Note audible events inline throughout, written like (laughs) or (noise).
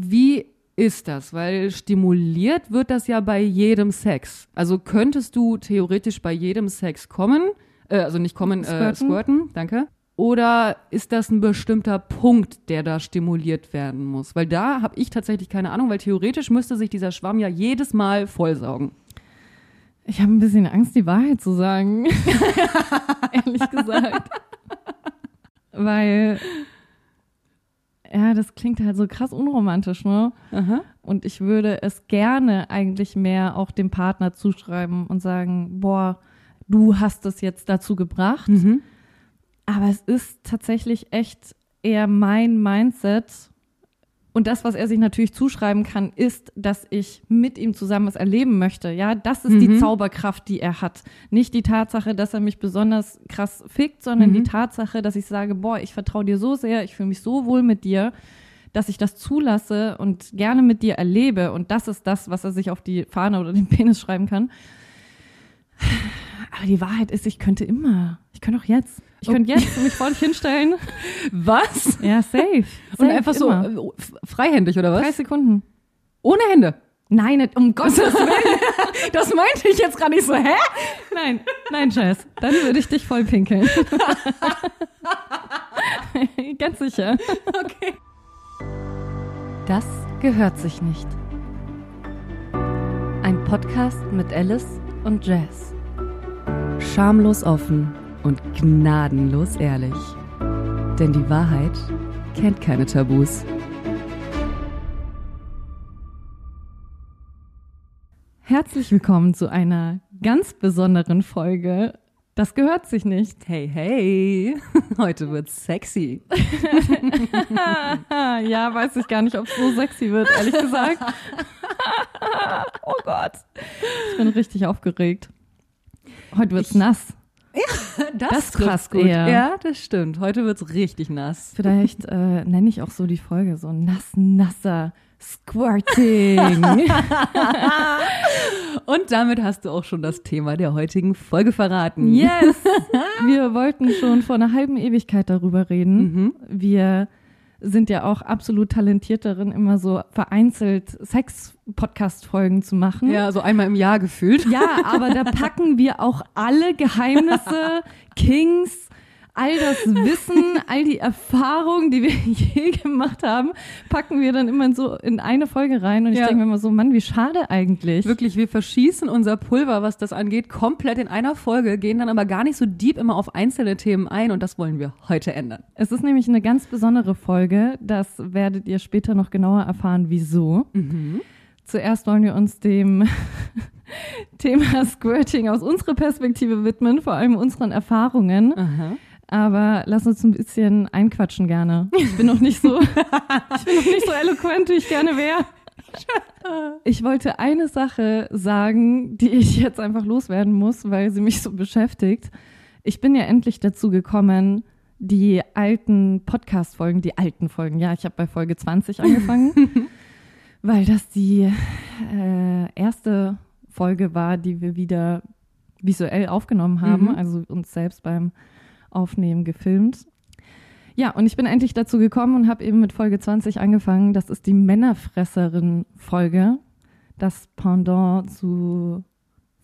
wie ist das? Weil stimuliert wird das ja bei jedem Sex. Also könntest du theoretisch bei jedem Sex kommen, äh, also nicht kommen, äh, Squirten. squirten, danke. Oder ist das ein bestimmter Punkt, der da stimuliert werden muss? Weil da habe ich tatsächlich keine Ahnung, weil theoretisch müsste sich dieser Schwamm ja jedes Mal vollsaugen. Ich habe ein bisschen Angst, die Wahrheit zu sagen. (laughs) (laughs) Ehrlich gesagt. Weil, ja, das klingt halt so krass unromantisch, ne? Aha. Und ich würde es gerne eigentlich mehr auch dem Partner zuschreiben und sagen, boah, du hast es jetzt dazu gebracht. Mhm. Aber es ist tatsächlich echt eher mein Mindset. Und das, was er sich natürlich zuschreiben kann, ist, dass ich mit ihm zusammen was erleben möchte. Ja, das ist die Mhm. Zauberkraft, die er hat. Nicht die Tatsache, dass er mich besonders krass fickt, sondern Mhm. die Tatsache, dass ich sage, boah, ich vertraue dir so sehr, ich fühle mich so wohl mit dir, dass ich das zulasse und gerne mit dir erlebe. Und das ist das, was er sich auf die Fahne oder den Penis schreiben kann. Aber die Wahrheit ist, ich könnte immer. Ich könnte auch jetzt. Ich könnte jetzt mich vor dich hinstellen. (laughs) Was? Ja, safe. Und safe einfach so immer. äh, f- freihändig oder was? 30 Sekunden. Ohne Hände. Nein, um (laughs) Gottes Willen. (laughs) Das meinte ich jetzt gerade nicht so, hä? Nein, nein, Jess. Dann würde ich dich voll pinkeln. Ganz sicher. Okay. Das gehört sich nicht. Ein Podcast mit Alice und Jazz. Schamlos offen und gnadenlos ehrlich. Denn die Wahrheit kennt keine Tabus. Herzlich willkommen zu einer ganz besonderen Folge. Das gehört sich nicht. Hey, hey, (laughs) heute wird's sexy. (laughs) ja, weiß ich gar nicht, ob es so sexy wird, ehrlich gesagt. (laughs) oh Gott. Ich bin richtig aufgeregt. Heute wird's nass. Das, Das trifft's passt eher. Ja, das stimmt. Heute wird's richtig nass. Vielleicht äh, nenne ich auch so die Folge so nass, nasser Squirting. (laughs) Und damit hast du auch schon das Thema der heutigen Folge verraten. yes! (laughs) Wir wollten schon vor einer halben Ewigkeit darüber reden. Mhm. Wir sind ja auch absolut talentiert darin, immer so vereinzelt Sex-Podcast-Folgen zu machen. Ja, so einmal im Jahr gefühlt. Ja, aber da (laughs) packen wir auch alle Geheimnisse, Kings, all das Wissen, all die Erfahrungen, die wir (laughs) je gemacht haben, packen wir dann immer in so in eine Folge rein. Und ich Ja. denke mir immer so, Mann, wie schade eigentlich. Wirklich, wir verschießen unser Pulver, was das angeht, komplett in einer Folge, gehen dann aber gar nicht so deep immer auf einzelne Themen ein und das wollen wir heute ändern. Es ist nämlich eine ganz besondere Folge. Das werdet ihr später noch genauer erfahren, wieso. Zuerst wollen wir uns dem (laughs) Thema Squirting aus unserer Perspektive widmen, vor allem unseren Erfahrungen. Aha. Aber lass uns ein bisschen einquatschen gerne. Ich bin noch nicht so, (laughs) ich bin noch nicht so eloquent, wie ich gerne wäre. Ich wollte eine Sache sagen, die ich jetzt einfach loswerden muss, weil sie mich so beschäftigt. Ich bin ja endlich dazu gekommen, die alten Podcast-Folgen, die alten Folgen, ja, ich habe bei Folge 20 (laughs) angefangen, weil das die äh, erste Folge war, die wir wieder visuell aufgenommen haben, Mhm. also uns selbst beim Aufnehmen gefilmt. Ja, und ich bin endlich dazu gekommen und habe eben mit Folge 20 angefangen. Das ist die Männerfresserin-Folge, das Pendant zu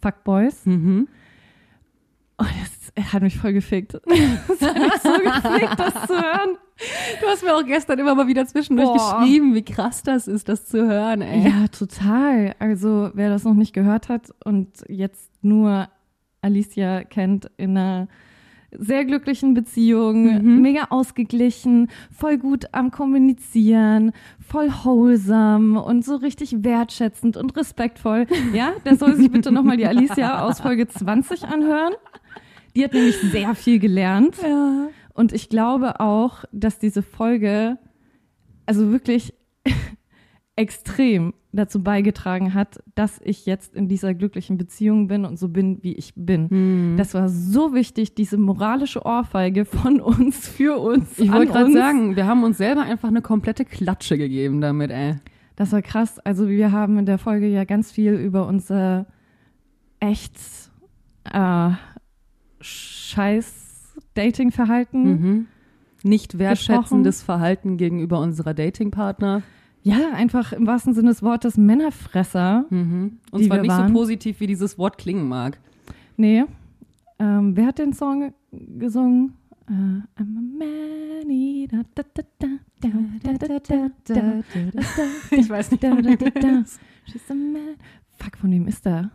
Fuckboys. Mhm. Oh, das hat mich voll gefickt. (laughs) Das hat mich so gefickt, das zu hören. Du hast mir auch gestern immer mal wieder zwischendurch Boah. geschrieben, wie krass das ist, das zu hören, ey. Ja, total. Also, wer das noch nicht gehört hat und jetzt nur Alicia kennt in einer sehr glücklichen Beziehung, Mhm. mega ausgeglichen, voll gut am Kommunizieren, voll wholesome und so richtig wertschätzend und respektvoll. Ja, der soll sich bitte nochmal die Alicia aus Folge 20 anhören. Die hat nämlich sehr viel gelernt. Ja. Und ich glaube auch, dass diese Folge also wirklich extrem dazu beigetragen hat, dass ich jetzt in dieser glücklichen Beziehung bin und so bin, wie ich bin. Hm. Das war so wichtig, diese moralische Ohrfeige von uns für uns. Ich wollte gerade sagen, wir haben uns selber einfach eine komplette Klatsche gegeben damit, ey. Das war krass. Also wir haben in der Folge ja ganz viel über unser echt äh, scheiß Datingverhalten. Mhm. Nicht wertschätzendes Verhalten gegenüber unserer Datingpartner ja, einfach im wahrsten Sinne des Wortes Männerfresser. Mhm. Und zwar nicht waren. so positiv, wie dieses Wort klingen mag. Nee. Ähm, wer hat den Song gesungen? Uh, ich weiß nicht. She's a man. Fuck, von wem ist der?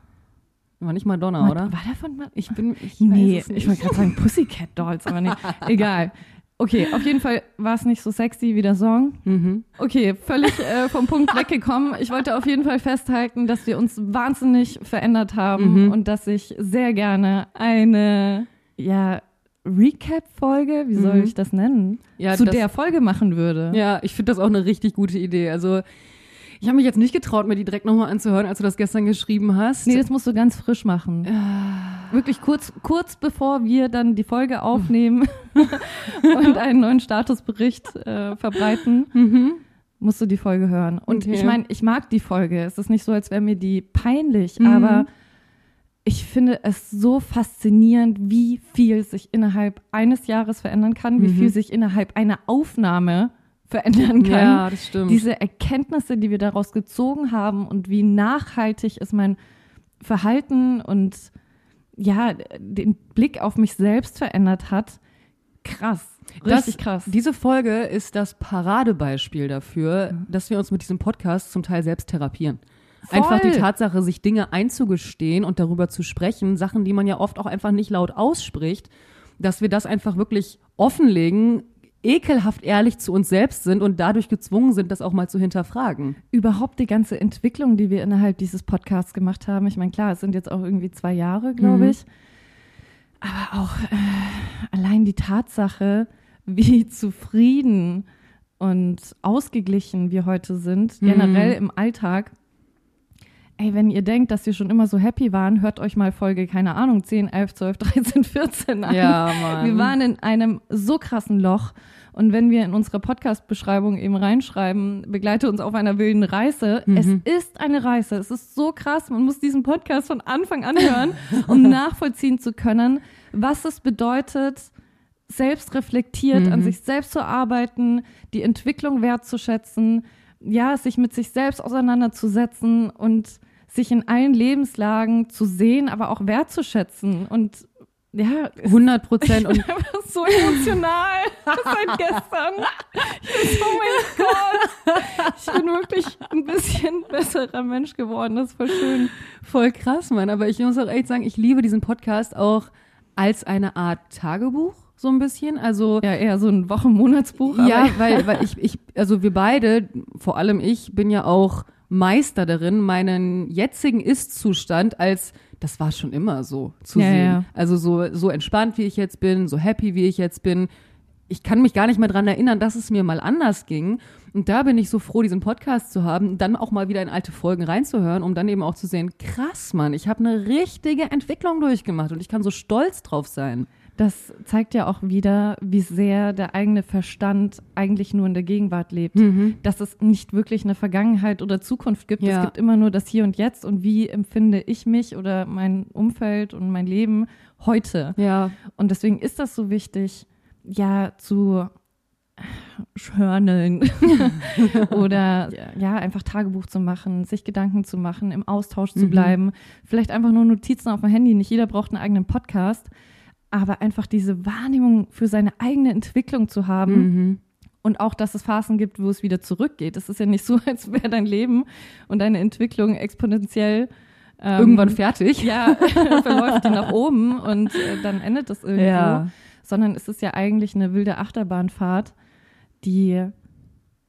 War nicht Madonna, Mad oder? War der von Madonna? Ich bin. Ich nee, ich wollte gerade sagen Pussycat Dolls, aber nee. Egal. Okay, auf jeden Fall war es nicht so sexy wie der Song. Mhm. Okay, völlig äh, vom Punkt (laughs) weggekommen. Ich wollte auf jeden Fall festhalten, dass wir uns wahnsinnig verändert haben Mhm. und dass ich sehr gerne eine, ja, Recap-Folge, wie soll Mhm. ich das nennen, Ja, zu das- der Folge machen würde. Ja, ich finde das auch eine richtig gute Idee. Also, ich habe mich jetzt nicht getraut, mir die direkt nochmal anzuhören, als du das gestern geschrieben hast. Nee, das musst du ganz frisch machen. Ah. Wirklich kurz, kurz bevor wir dann die Folge aufnehmen (laughs) und einen neuen Statusbericht äh, verbreiten, Mhm. musst du die Folge hören. Und Okay. ich meine, ich mag die Folge. Es ist nicht so, als wäre mir die peinlich, Mhm. aber ich finde es so faszinierend, wie viel sich innerhalb eines Jahres verändern kann, wie Mhm. viel sich innerhalb einer Aufnahme verändern kann. Ja, das stimmt. Diese Erkenntnisse, die wir daraus gezogen haben und wie nachhaltig es mein Verhalten und ja, den Blick auf mich selbst verändert hat. Krass. Richtig das, krass. Diese Folge ist das Paradebeispiel dafür, dass wir uns mit diesem Podcast zum Teil selbst therapieren. Voll. Einfach die Tatsache, sich Dinge einzugestehen und darüber zu sprechen, Sachen, die man ja oft auch einfach nicht laut ausspricht, dass wir das einfach wirklich offenlegen, ekelhaft ehrlich zu uns selbst sind und dadurch gezwungen sind, das auch mal zu hinterfragen. überhaupt die ganze Entwicklung, die wir innerhalb dieses Podcasts gemacht haben. Ich meine, klar, es sind jetzt auch irgendwie zwei Jahre, glaube Mhm. ich. Aber auch äh, allein die Tatsache, (laughs) wie zufrieden und ausgeglichen wir heute sind, Mhm. generell im Alltag. Ey, wenn ihr denkt, dass wir schon immer so happy waren, hört euch mal Folge, keine Ahnung, 10, 11, 12, 13, 14 an. Ja, Mann. Wir waren in einem so krassen Loch. Und wenn wir in unserer Podcast-Beschreibung eben reinschreiben, begleite uns auf einer wilden Reise, Mhm. es ist eine Reise. Es ist so krass. Man muss diesen Podcast von Anfang an hören, um (laughs) nachvollziehen zu können, was es bedeutet, selbst reflektiert an Mhm. sich selbst zu arbeiten, die Entwicklung wertzuschätzen, ja, sich mit sich selbst auseinanderzusetzen und sich in allen Lebenslagen zu sehen, aber auch wertzuschätzen. Und ja, es 100 Prozent (laughs) und einfach so emotional seit gestern. Ich bin so, oh mein Gott. Ich bin wirklich ein bisschen besserer Mensch geworden. Das ist voll schön. voll krass, Mann. Aber ich muss auch echt sagen, ich liebe diesen Podcast auch als eine Art Tagebuch, so ein bisschen. Also Ja, eher so ein Wochen-Monatsbuch. Ja, weil, weil ich, ich, also wir beide, vor allem ich, bin ja auch Meister darin, meinen jetzigen Ist-Zustand als, das war schon immer so, zu Ja, sehen. ja. Also so, so entspannt, wie ich jetzt bin, so happy, wie ich jetzt bin. Ich kann mich gar nicht mehr dran erinnern, dass es mir mal anders ging. Und da bin ich so froh, diesen Podcast zu haben, dann auch mal wieder in alte Folgen reinzuhören, um dann eben auch zu sehen, krass, Mann, ich habe eine richtige Entwicklung durchgemacht und ich kann so stolz drauf sein. Das zeigt ja auch wieder, wie sehr der eigene Verstand eigentlich nur in der Gegenwart lebt. Dass es nicht wirklich eine Vergangenheit oder Zukunft gibt. Ja. Es gibt immer nur das Hier und Jetzt und wie empfinde ich mich oder mein Umfeld und mein Leben heute. Ja, Und deswegen ist das so wichtig, ja, zu schörneln (laughs) oder ja, einfach Tagebuch zu machen, sich Gedanken zu machen, im Austausch zu Mhm. bleiben. Vielleicht einfach nur Notizen auf dem Handy. Nicht jeder braucht einen eigenen Podcast, aber einfach diese Wahrnehmung für seine eigene Entwicklung zu haben. mhm. Und auch, dass es Phasen gibt, wo es wieder zurückgeht. Es ist ja nicht so, (laughs) als wäre dein Leben und deine Entwicklung exponentiell ähm, irgendwann fertig. ja, (laughs) verläuft die nach oben und äh, dann endet das irgendwo. Ja. Sondern es ist ja eigentlich eine wilde Achterbahnfahrt, die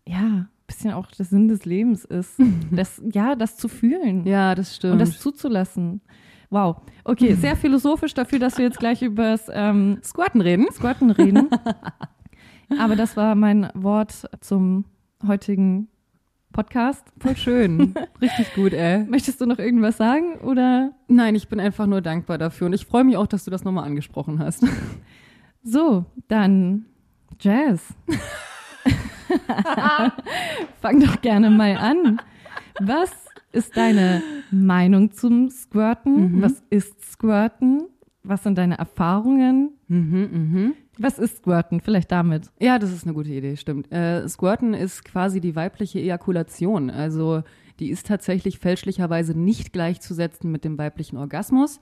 ja ein bisschen auch der Sinn des Lebens ist. (laughs) das, ja, das zu fühlen Ja, das stimmt. und das zuzulassen. Wow. Okay, sehr (laughs) philosophisch dafür, dass wir jetzt gleich über das ähm, Squatten reden. Squatten reden. (laughs) Aber das war mein Wort zum heutigen Podcast. Voll schön. Richtig gut, ey. Möchtest du noch irgendwas sagen oder Nein, ich bin einfach nur dankbar dafür und ich freue mich auch, dass du das nochmal angesprochen hast. (laughs) So, dann Jazz. Fang doch gerne mal an. Was ist deine Meinung zum Squirten? Mhm. Was ist Squirten? Was sind deine Erfahrungen? Mhm, mhm. Was ist Squirten? Vielleicht damit. Ja, das ist eine gute Idee, stimmt. Äh, Squirten ist quasi die weibliche Ejakulation. Also die ist tatsächlich fälschlicherweise nicht gleichzusetzen mit dem weiblichen Orgasmus.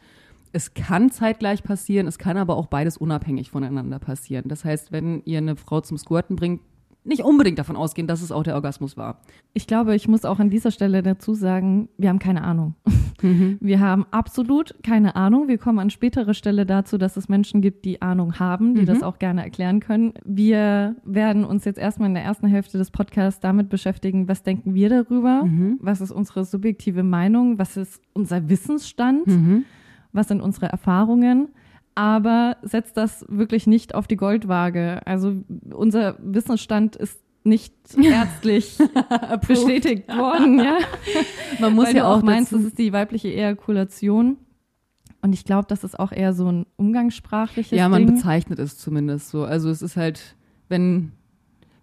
Es kann zeitgleich passieren, es kann aber auch beides unabhängig voneinander passieren. Das heißt, wenn ihr eine Frau zum Squirten bringt, nicht unbedingt davon ausgehen, dass es auch der Orgasmus war. Ich glaube, ich muss auch an dieser Stelle dazu sagen, wir haben keine Ahnung. (laughs) Mhm. Wir haben absolut keine Ahnung. Wir kommen an späterer Stelle dazu, dass es Menschen gibt, die Ahnung haben, die mhm. das auch gerne erklären können. Wir werden uns jetzt erstmal in der ersten Hälfte des Podcasts damit beschäftigen, was denken wir darüber? Mhm. Was ist unsere subjektive Meinung? Was ist unser Wissensstand? Mhm. Was sind unsere Erfahrungen? Aber setzt das wirklich nicht auf die Goldwaage. Also unser Wissensstand ist nicht (laughs) ärztlich (laughs) bestätigt worden. Ja? (laughs) Man muss Weil ja auch meinst, das ist die weibliche Ejakulation. Und ich glaube, das ist auch eher so ein umgangssprachliches Ja, man Ding. bezeichnet es zumindest so. Also es ist halt, wenn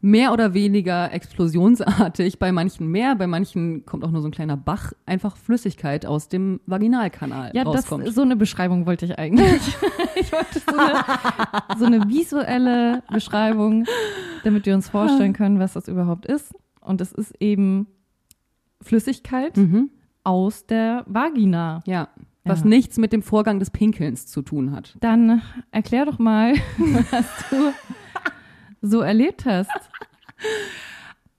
mehr oder weniger explosionsartig, bei manchen mehr, bei manchen kommt auch nur so ein kleiner Bach, einfach Flüssigkeit aus dem Vaginalkanal ja, rauskommt. Das, so eine Beschreibung wollte ich eigentlich. (laughs) ich wollte so eine, so eine visuelle Beschreibung, damit wir uns vorstellen können, was das überhaupt ist. Und es ist eben Flüssigkeit mhm. aus der Vagina. Ja. Was ja. nichts mit dem Vorgang des Pinkelns zu tun hat. Dann erklär doch mal, (laughs) was du so erlebt hast.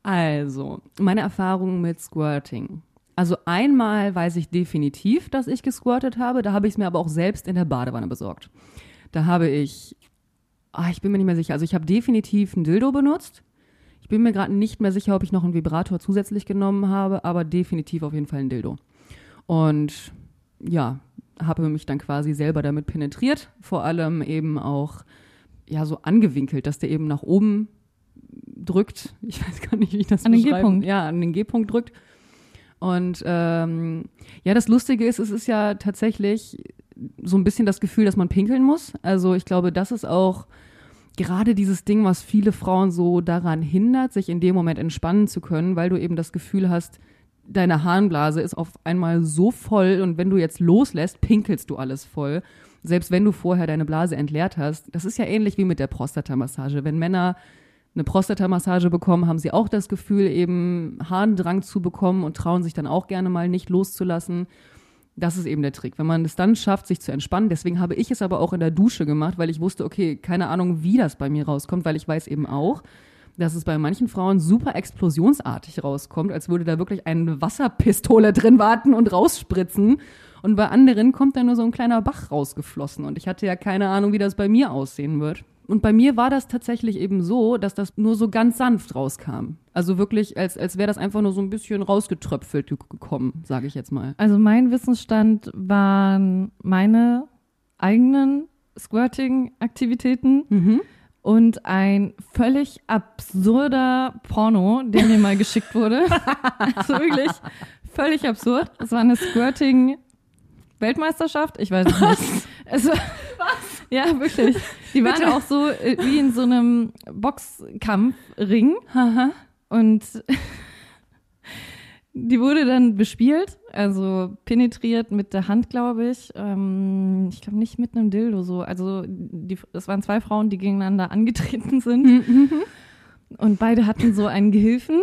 Also, meine Erfahrungen mit Squirting. Also einmal weiß ich definitiv, dass ich gesquirtet habe. Da habe ich es mir aber auch selbst in der Badewanne besorgt. Da habe ich, ah, ich bin mir nicht mehr sicher. Also ich habe definitiv ein Dildo benutzt. Ich bin mir gerade nicht mehr sicher, ob ich noch einen Vibrator zusätzlich genommen habe, aber definitiv auf jeden Fall ein Dildo. Und ja, habe mich dann quasi selber damit penetriert. Vor allem eben auch ja so angewinkelt, dass der eben nach oben drückt. Ich (laughs) weiß gar nicht, wie ich das An den G-Punkt. Ja, an den G-Punkt drückt. Und ähm, ja, das Lustige ist, es ist ja tatsächlich so ein bisschen das Gefühl, dass man pinkeln muss. Also ich glaube, das ist auch gerade dieses Ding, was viele Frauen so daran hindert, sich in dem Moment entspannen zu können, weil du eben das Gefühl hast, deine Harnblase ist auf einmal so voll und wenn du jetzt loslässt, pinkelst du alles voll selbst wenn du vorher deine Blase entleert hast, das ist ja ähnlich wie mit der Prostatamassage. Wenn Männer eine Prostatamassage bekommen, haben sie auch das Gefühl, eben Harndrang zu bekommen und trauen sich dann auch gerne mal nicht loszulassen. Das ist eben der Trick. Wenn man es dann schafft, sich zu entspannen, deswegen habe ich es aber auch in der Dusche gemacht, weil ich wusste, okay, keine Ahnung, wie das bei mir rauskommt, weil ich weiß eben auch, dass es bei manchen Frauen super explosionsartig rauskommt, als würde da wirklich eine Wasserpistole (laughs) drin warten und rausspritzen. Und bei anderen kommt da nur so ein kleiner Bach rausgeflossen. Und ich hatte ja keine Ahnung, wie das bei mir aussehen wird. Und bei mir war das tatsächlich eben so, dass das nur so ganz sanft rauskam. Also wirklich, als, als wäre das einfach nur so ein bisschen rausgetröpfelt gekommen, sage ich jetzt mal. Also mein Wissensstand waren meine eigenen Squirting-Aktivitäten. Mhm und ein völlig absurder Porno, der mir mal geschickt wurde. (laughs) also wirklich völlig absurd. Es war eine Squirting Weltmeisterschaft? Ich weiß es nicht. Es war, Was? Ja, wirklich. Die waren Bitte? auch so äh, wie in so einem Boxkampfring. Und (laughs) die wurde dann bespielt, also penetriert mit der Hand, glaube ich. Ähm, ich glaube nicht mit einem Dildo so. Also die, das waren zwei Frauen, die gegeneinander angetreten sind. Mhm. Und beide hatten so einen Gehilfen.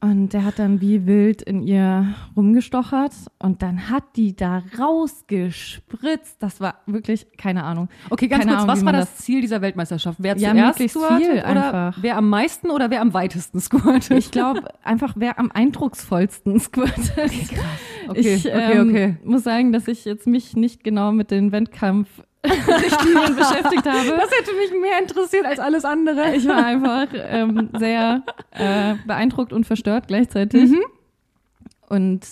Und der hat dann wie wild in ihr rumgestochert und dann hat die da rausgespritzt. Das war wirklich keine Ahnung. Okay, ganz keine kurz, Ahnung, was war das, das Ziel dieser Weltmeisterschaft? Wer ja, zuerst squirtet oder einfach. wer am meisten oder wer am weitesten (laughs) squirtet? Ich glaube einfach, wer am eindrucksvollsten (laughs) squirtet. Okay, krass. Okay, ich, okay, ähm, okay. muss sagen, dass ich jetzt mich nicht genau mit den Wettkampf (laughs) Richtlinien beschäftigt habe. Das hätte mich mehr interessiert als alles andere. Ich war (laughs) einfach ähm, sehr äh, beeindruckt und verstört gleichzeitig. Mhm. Und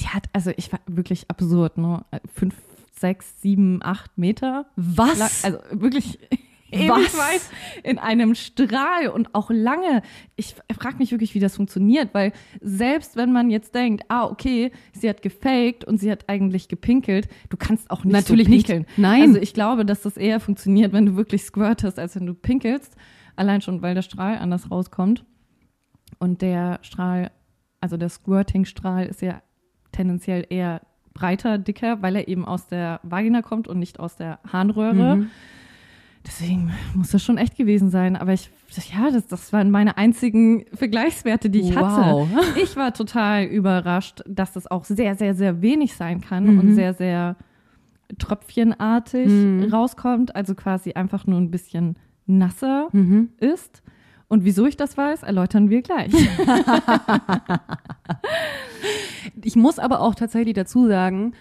die hat, also ich war wirklich absurd, ne? Fünf, sechs, sieben, acht Meter. Was? Also wirklich ewig weit in einem Strahl und auch lange. Ich frage mich wirklich, wie das funktioniert, weil selbst wenn man jetzt denkt, ah, okay, sie hat gefaked und sie hat eigentlich gepinkelt, du kannst auch nicht Natürlich so pinkeln. Nicht. Nein. Also ich glaube, dass das eher funktioniert, wenn du wirklich squirtest, als wenn du pinkelst. Allein schon, weil der Strahl anders rauskommt. Und der Strahl, also der Squirting-Strahl ist ja tendenziell eher breiter, dicker, weil er eben aus der Vagina kommt und nicht aus der Harnröhre. Mhm. Deswegen muss das schon echt gewesen sein. Aber ich, ja, das, das waren meine einzigen Vergleichswerte, die ich Wow. hatte. (laughs) Ich war total überrascht, dass das auch sehr, sehr, sehr wenig sein kann und sehr, sehr tröpfchenartig rauskommt. Also quasi einfach nur ein bisschen nasser ist. Und wieso ich das weiß, erläutern wir gleich. (laughs) Ich muss aber auch tatsächlich dazu sagen,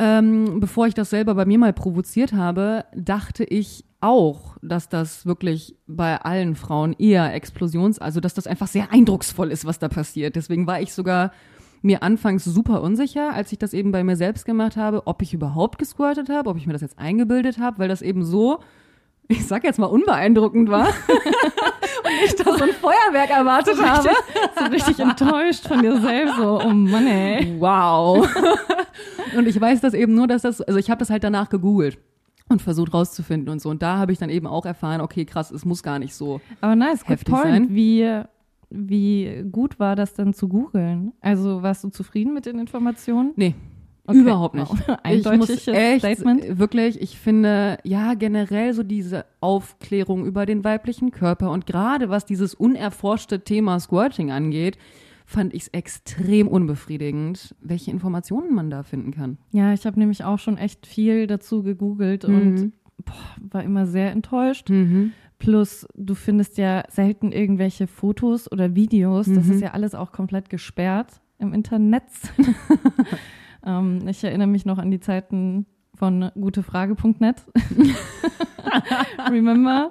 ähm, bevor ich das selber bei mir mal provoziert habe, dachte ich auch, dass das wirklich bei allen Frauen eher Explosions, also dass das einfach sehr eindrucksvoll ist, was da passiert. Deswegen war ich sogar mir anfangs super unsicher, als ich das eben bei mir selbst gemacht habe, ob ich überhaupt gesquirtet habe, ob ich mir das jetzt eingebildet habe, weil das eben so, ich sag jetzt mal unbeeindruckend war (laughs) und ich da so ein Feuerwerk erwartet habe. (laughs) so richtig enttäuscht von dir selbst. So, oh Mann, ey. Wow. (laughs) und ich weiß das eben nur, dass das, also ich habe das halt danach gegoogelt und versucht rauszufinden und so. Und da habe ich dann eben auch erfahren, okay, krass, es muss gar nicht so. Aber nice, Heftig point. sein. Wie, wie gut war das denn zu googeln? Also warst du zufrieden mit den Informationen? Nee. Okay. Überhaupt nicht. Wow. (laughs) Eindeutiges echt, Statement. Wirklich, ich finde, ja, generell so diese Aufklärung über den weiblichen Körper und gerade was dieses unerforschte Thema Squirting angeht, fand ich es extrem unbefriedigend, welche Informationen man da finden kann. Ja, ich habe nämlich auch schon echt viel dazu gegoogelt Mhm. und boah, war immer sehr enttäuscht. Plus, du findest ja selten irgendwelche Fotos oder Videos. Das Mhm. ist ja alles auch komplett gesperrt im Internet. (laughs) ähm, ich erinnere mich noch an die Zeiten von gutefrage.net. (laughs) Remember?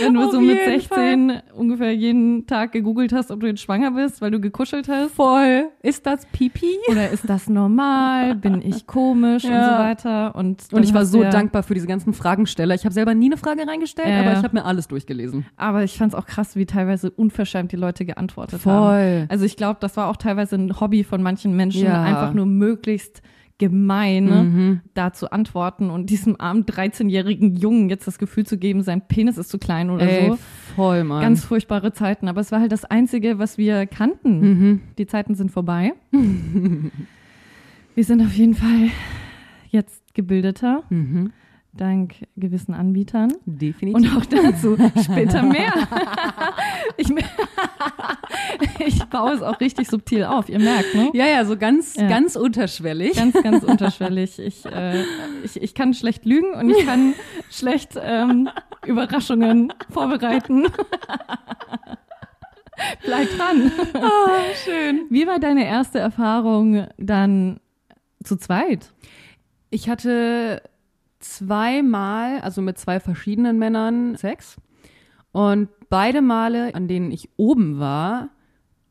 Wenn du Auf so mit jeden 16 ungefähr jeden Tag gegoogelt hast, ob du jetzt schwanger bist, weil du gekuschelt hast. Voll. Ist das Pipi? Oder ist das normal? (laughs) Bin ich komisch und Ja. so weiter? Und, Und ich war so dankbar für diese ganzen Fragensteller. Ich habe selber nie eine Frage reingestellt, Ja, aber ich habe mir alles durchgelesen. Aber ich fand es auch krass, wie teilweise unverschämt die Leute geantwortet haben. Also ich glaube, das war auch teilweise ein Hobby von manchen Menschen, Ja. einfach nur möglichst gemein Mhm. da zu antworten und diesem armen 13-jährigen Jungen jetzt das Gefühl zu geben, sein Penis ist zu klein oder Ey, so. voll, Mann. Ganz furchtbare Zeiten. Aber es war halt das Einzige, was wir kannten. mhm. Die Zeiten sind vorbei. (laughs) wir sind auf jeden Fall jetzt gebildeter, Mhm. Dank gewissen Anbietern. Definitiv. Und auch dazu später mehr. (laughs) ich, ich baue es auch richtig subtil auf, ihr merkt, ne? ja, ja, so ganz, Ja. ganz unterschwellig. Ganz, ganz (laughs) unterschwellig. Ich, äh, ich, ich kann schlecht lügen und ich kann schlecht ähm, Überraschungen vorbereiten. (laughs) Bleib dran. Ah, schön. Wie war deine erste Erfahrung dann zu zweit? Ich hatte zweimal, also mit zwei verschiedenen Männern Sex. Und beide Male, an denen ich oben war,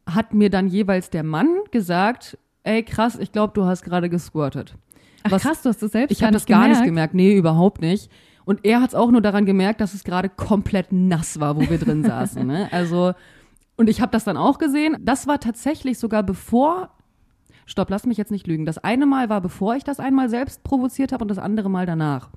hat mir dann jeweils der Mann gesagt, ey krass, ich glaube, du hast gerade gesquirtet. Ach Was- krass, du hast das selbst Ich habe das gar nicht gemerkt. Nee, überhaupt nicht. Und er hat es auch nur daran gemerkt, dass es gerade komplett nass war, wo wir drin saßen. Ne? Also, und ich habe das dann auch gesehen. Das war tatsächlich sogar bevor. Stopp, lass mich jetzt nicht lügen. Das eine Mal war, bevor ich das einmal selbst provoziert habe und das andere Mal danach.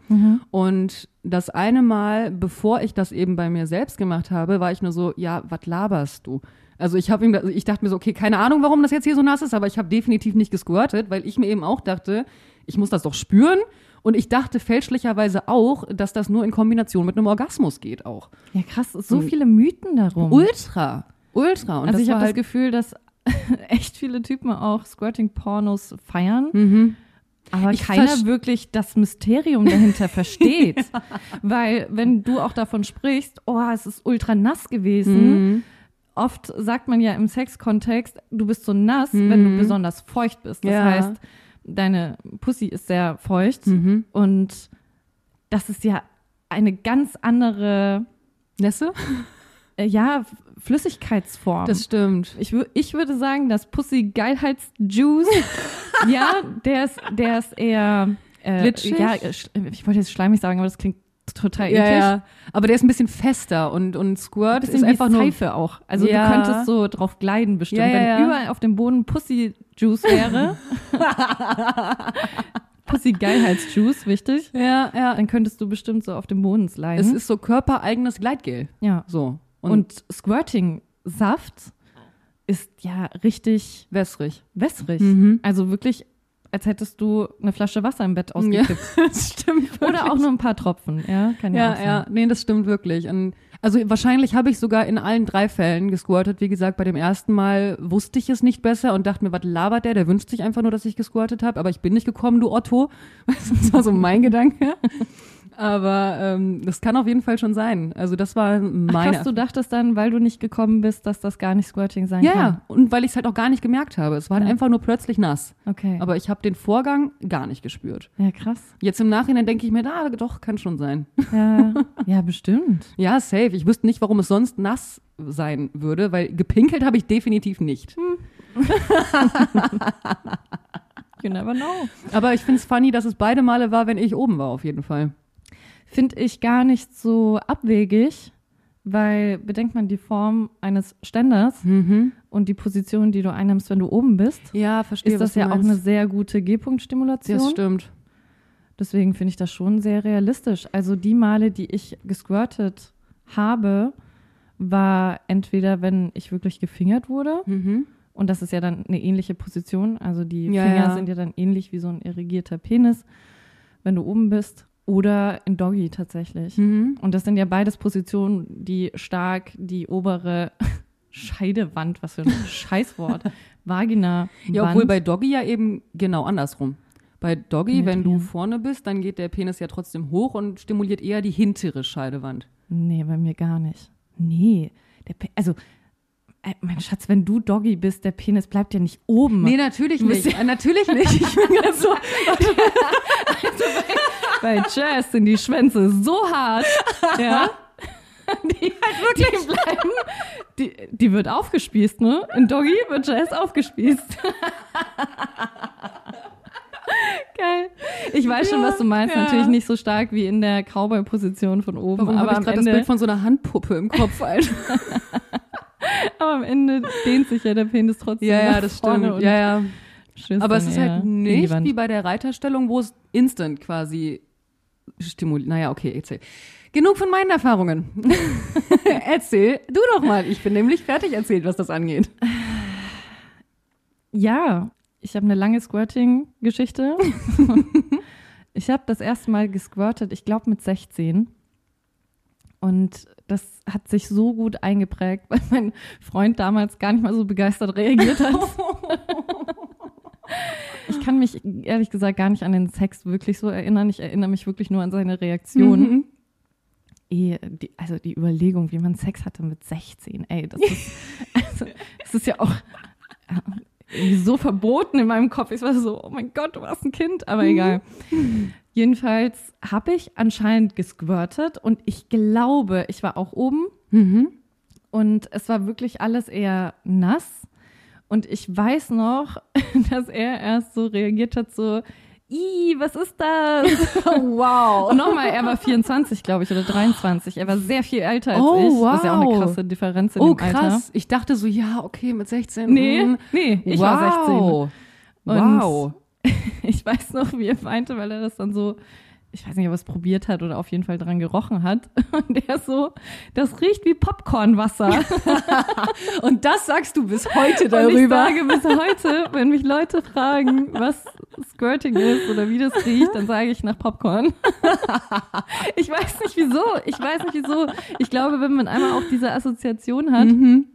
Und das eine Mal, bevor ich das eben bei mir selbst gemacht habe, war ich nur so, ja, was laberst du? Also ich habe ihm, ich dachte mir so, okay, keine Ahnung, warum das jetzt hier so nass ist, aber ich habe definitiv nicht gesquirtet, weil ich mir eben auch dachte, ich muss das doch spüren. Und ich dachte fälschlicherweise auch, dass das nur in Kombination mit einem Orgasmus geht auch. Ja, krass, so viele Mythen darum. Ultra, ultra. Und also das ich habe das halt, Gefühl, dass (laughs) echt viele Typen auch Squirting-Pornos feiern, mhm. aber Ich keiner wirklich das Mysterium dahinter (laughs) versteht. Weil wenn du auch davon sprichst, oh, es ist ultra nass gewesen, Mhm. oft sagt man ja im Sexkontext, du bist so nass, wenn du besonders feucht bist. Das Ja. heißt, deine Pussy ist sehr feucht Mhm. und das ist ja eine ganz andere, Nässe? Äh, ja, Flüssigkeitsform. Das stimmt. Ich, ich würde sagen, das Pussy-Geilheitsjuice, (laughs) ja, der ist, der ist eher, äh, Glitschig? ja, äh, ich wollte jetzt schleimig sagen, aber das klingt total Ja, eklig. ja. Aber der ist ein bisschen fester und, und Squirt Bisschen ist einfach nur. Seife auch. Also Ja. du könntest so drauf gleiten bestimmt. Wenn überall auf dem Boden Pussy-Juice wäre, (laughs) Pussy-Geilheitsjuice, wichtig, Ja, ja. dann könntest du bestimmt so auf dem Boden sliden. Es ist so körpereigenes Gleitgel. ja. So. Und, Squirting-Saft ist ja richtig wässrig. wässrig. Mhm. Also wirklich als hättest du eine Flasche Wasser im Bett ausgekippt. Ja, (laughs) das stimmt. Wirklich. Oder auch nur ein paar Tropfen, ja, kann ja, Ja, auch ja, nee, das stimmt wirklich. Und also wahrscheinlich habe ich sogar in allen drei Fällen gesquirtet. Wie gesagt, bei dem ersten Mal wusste ich es nicht besser und dachte mir, was labert der? Der wünscht sich einfach nur, dass ich gesquirtet habe. Aber ich bin nicht gekommen, du Otto. (laughs) Das war so mein Gedanke. Aber ähm, das kann auf jeden Fall schon sein. Also das war Ach, meine. krass, du dachtest dann, weil du nicht gekommen bist, dass das gar nicht Squirting sein ja, kann. ja, und weil ich es halt auch gar nicht gemerkt habe. Es war halt Ja. einfach nur plötzlich nass. Okay. Aber ich habe den Vorgang gar nicht gespürt. ja, krass. Jetzt im Nachhinein denke ich mir, ah, doch, kann schon sein. Ja, (laughs) ja, bestimmt. Ja, safe. Ich wüsste nicht, warum es sonst nass sein würde, weil gepinkelt habe ich definitiv nicht. (laughs) You never know. Aber ich finde es funny, dass es beide Male war, wenn ich oben war, auf jeden Fall. Finde ich gar nicht so abwegig, weil bedenkt man die Form eines Ständers Mhm. und die Position, die du einnimmst, wenn du oben bist, Ja, verstehe. ist das ja auch eine sehr gute G-Punkt-Stimulation. Das stimmt. Deswegen finde ich das schon sehr realistisch. Also die Male, die ich gesquirtet habe, war entweder, wenn ich wirklich gefingert wurde. Mhm. Und das ist ja dann eine ähnliche Position. Also die Ja, Finger ja. sind ja dann ähnlich wie so ein irrigierter Penis, wenn du oben bist. Oder in Doggy tatsächlich. Mhm. Und das sind ja beides Positionen, die stark die obere (laughs) Scheidewand, was für ein (laughs) Scheißwort, Vagina. Ja, obwohl bei Doggy ja eben genau andersrum. Bei Doggy, wenn du vorne bist, dann geht der Penis ja trotzdem hoch und stimuliert eher die hintere Scheidewand. Nee, bei mir gar nicht. Nee. Also, äh, mein Schatz, wenn du Doggy bist, der Penis bleibt ja nicht oben. Nee, natürlich nicht. Äh, natürlich nicht. (laughs) Ich bin gerade so. (laughs) Bei Jazz sind die Schwänze so hart, ja. Die halt wirklich (laughs) bleiben. Die, die wird aufgespießt, ne? In Doggy wird Jazz aufgespießt. Geil. Ich weiß schon, Ja, was du meinst. ja. Natürlich nicht so stark wie in der Cowboy-Position von oben. Warum aber, habe ich gerade das Bild von so einer Handpuppe im Kopf, Alter? (laughs) aber am Ende dehnt sich ja der Penis trotzdem. Ja, ja, nach das vorne stimmt. Ja, ja. Aber es ist halt nicht wie bei der Reiterstellung, wo es instant quasi stimuliert. Naja, okay, erzähl. Genug von meinen Erfahrungen. (laughs) erzähl du doch mal. Ich bin nämlich fertig erzählt, was das angeht. Ja, ich habe eine lange Squirting-Geschichte. (laughs) ich habe das erste Mal gesquirtet, ich glaube mit 16. Und das hat sich so gut eingeprägt, weil mein Freund damals gar nicht mal so begeistert reagiert hat. (laughs) Ich kann mich ehrlich gesagt gar nicht an den Sex wirklich so erinnern. Ich erinnere mich wirklich nur an seine Reaktion. Mhm. Eh, die, also die Überlegung, wie man Sex hatte mit 16, ey, das ist, (laughs) also, das ist ja auch so verboten in meinem Kopf. Ich war so, oh mein Gott, du warst ein Kind, aber egal. Jedenfalls habe ich anscheinend gesquirtet und ich glaube, ich war auch oben Mhm. und es war wirklich alles eher nass. Und ich weiß noch, (laughs) dass er erst so reagiert hat, so, Ih, was ist das? (laughs) wow. Und nochmal, er war 24, glaube ich, oder 23. Er war sehr viel älter als Oh, ich. Das ist ja auch eine wow. krasse Differenz in Oh, dem Alter. krass. Ich dachte so, ja, okay, mit 16. Nee, mm. nee, ich wow. war 16. Wow. (laughs) Ich weiß noch, wie er weinte, weil er das dann so, ich weiß nicht, ob er es probiert hat oder auf jeden Fall dran gerochen hat. (laughs) Und er so, das riecht wie Popcornwasser. (laughs) Und das sagst du bis heute Und ich darüber. sage bis heute, (laughs) wenn mich Leute fragen, was Squirting ist oder wie das riecht, dann sage ich nach Popcorn. Ich weiß nicht wieso. Ich weiß nicht wieso. Ich glaube, wenn man einmal auch diese Assoziation hat, Mhm.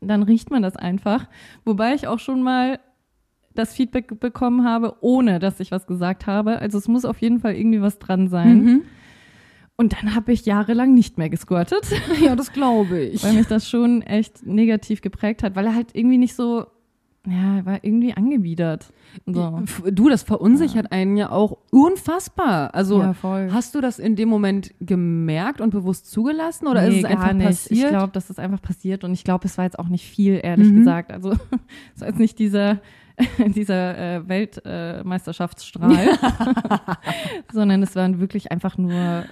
dann riecht man das einfach. Wobei ich auch schon mal das Feedback bekommen habe, ohne dass ich was gesagt habe. Also es muss auf jeden Fall irgendwie was dran sein. Mhm. Und dann habe ich jahrelang nicht mehr gesquirtet, (laughs) Ja, das glaube ich. weil mich das schon echt negativ geprägt hat, weil er halt irgendwie nicht so, ja, er war irgendwie angewidert. So. Du, das verunsichert einen ja auch unfassbar. Also Ja, voll. hast du das in dem Moment gemerkt und bewusst zugelassen oder ist Nee, es einfach nicht. passiert? Ich glaube, das ist einfach passiert und ich glaube, es war jetzt auch nicht viel, ehrlich Mhm. gesagt. Also (laughs) es war jetzt nicht dieser, (laughs) dieser äh, Weltmeisterschaftsstrahl, (laughs) sondern es waren wirklich einfach nur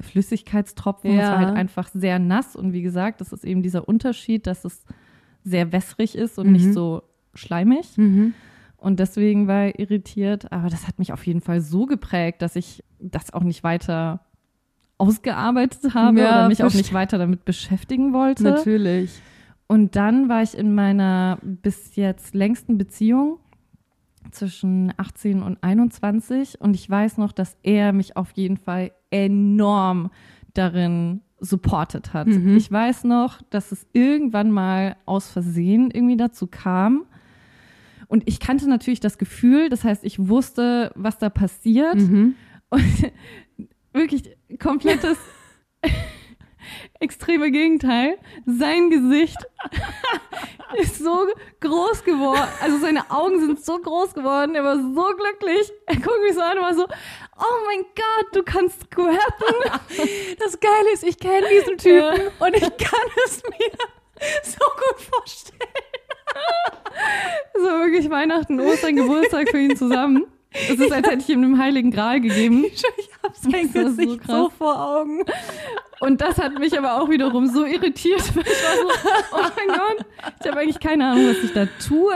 Flüssigkeitstropfen. Es Ja. war halt einfach sehr nass und wie gesagt, das ist eben dieser Unterschied, dass es sehr wässrig ist und nicht Mhm. so schleimig. Mhm. Und deswegen war er irritiert. Aber das hat mich auf jeden Fall so geprägt, dass ich das auch nicht weiter ausgearbeitet habe Ja, oder mich auch nicht weiter damit beschäftigen wollte. Natürlich. Und dann war ich in meiner bis jetzt längsten Beziehung zwischen 18 und 21 und ich weiß noch, dass er mich auf jeden Fall enorm darin supportet hat. Mhm. Ich weiß noch, dass es irgendwann mal aus Versehen irgendwie dazu kam. Und ich kannte natürlich das Gefühl, das heißt, ich wusste, was da passiert. Mhm. Und (laughs) wirklich komplettes (laughs) extreme Gegenteil. Sein Gesicht (laughs) ist so groß geworden. Also seine Augen sind so groß geworden. Er war so glücklich. Er guckt mich so an und war so, oh mein Gott, du kannst squirten. (laughs) Das Geile ist, ich kenne diesen Typen und ich kann es mir so gut vorstellen. Das war wirklich Weihnachten, Ostern, Geburtstag für ihn zusammen. Es ist, als hätte ich ihm einen heiligen Gral gegeben. Ich habe sein so Gesicht krass. so vor Augen. Und das hat mich aber auch wiederum so irritiert. Weil (laughs) ich war so, oh mein Gott, ich habe eigentlich keine Ahnung, was ich da tue.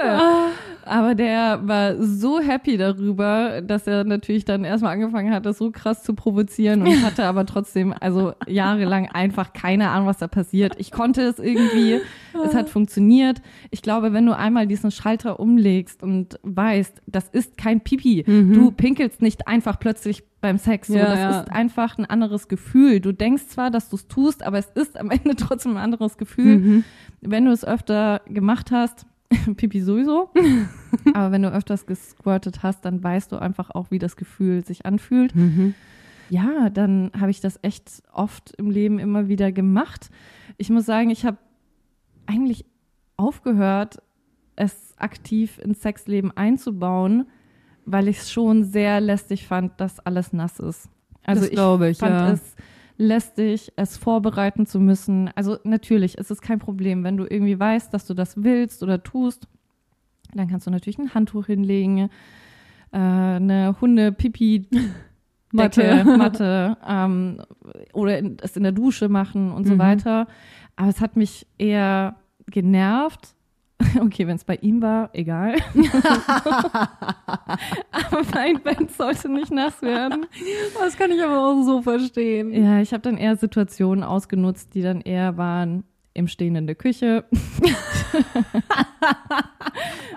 Aber der war so happy darüber, dass er natürlich dann erstmal angefangen hat, das so krass zu provozieren und hatte aber trotzdem, also jahrelang einfach keine Ahnung, was da passiert. Ich konnte es irgendwie, es hat funktioniert. Ich glaube, wenn du einmal diesen Schalter umlegst und weißt, das ist kein Pipi, du pinkelst nicht einfach plötzlich beim Sex. So, Ja, das ja. ist einfach ein anderes Gefühl. Du denkst zwar, dass du es tust, aber es ist am (laughs) Ende trotzdem ein anderes Gefühl. Mhm. Wenn du es öfter gemacht hast, (laughs) Pipi sowieso, (laughs) aber wenn du öfters gesquirtet hast, dann weißt du einfach auch, wie das Gefühl sich anfühlt. Mhm. Ja, dann habe ich das echt oft im Leben immer wieder gemacht. Ich muss sagen, ich habe eigentlich aufgehört, es aktiv ins Sexleben einzubauen, weil ich es schon sehr lästig fand, dass alles nass ist. Also Das glaube ich, fand ja. es lästig, es vorbereiten zu müssen. Also natürlich, es ist kein Problem, wenn du irgendwie weißt, dass du das willst oder tust, dann kannst du natürlich ein Handtuch hinlegen, äh, eine Hunde-Pipi Matte. (laughs) Matte ähm, oder in, es in der Dusche machen und so Mhm. weiter. Aber es hat mich eher genervt. (laughs) Okay, wenn es bei ihm war, egal. (laughs) aber mein Bett sollte nicht nass werden. Das kann ich aber auch so verstehen. Ja, ich habe dann eher Situationen ausgenutzt, die dann eher waren im Stehen in der Küche (laughs)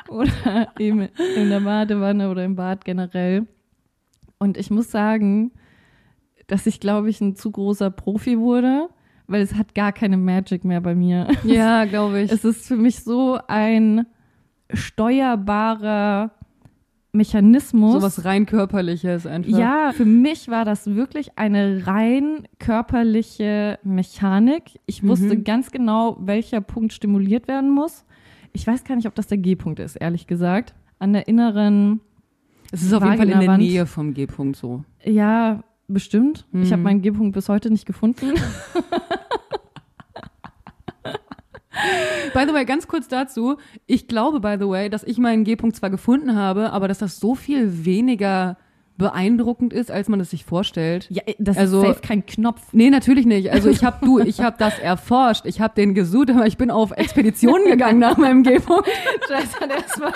oder eben in der Badewanne oder im Bad generell. Und ich muss sagen, dass ich, glaube ich, ein zu großer Profi wurde, weil es hat gar keine Magic mehr bei mir. (laughs) Ja, glaube ich. Es ist für mich so ein steuerbarer Mechanismus. so was rein körperliches einfach. Ja, für mich war das wirklich eine rein körperliche Mechanik. Ich wusste Mhm. ganz genau, welcher Punkt stimuliert werden muss. Ich weiß gar nicht, ob das der G-Punkt ist, ehrlich gesagt. An der inneren, Es ist auf jeden Fall in der Vaginawand. Nähe vom G-Punkt so. ja, bestimmt. Ich habe Mhm. meinen G-Punkt bis heute nicht gefunden. (laughs) By the way, ganz kurz dazu. Ich glaube, by the way, dass ich meinen G-Punkt zwar gefunden habe, aber dass das so viel weniger beeindruckend ist, als man es sich vorstellt. Ja, das Also- ist safe kein Knopf. Nee, natürlich nicht. Also ich habe du, ich habe das erforscht, ich habe den gesucht, aber ich bin auf Expeditionen gegangen nach meinem G-Punkt Jess hat erstmal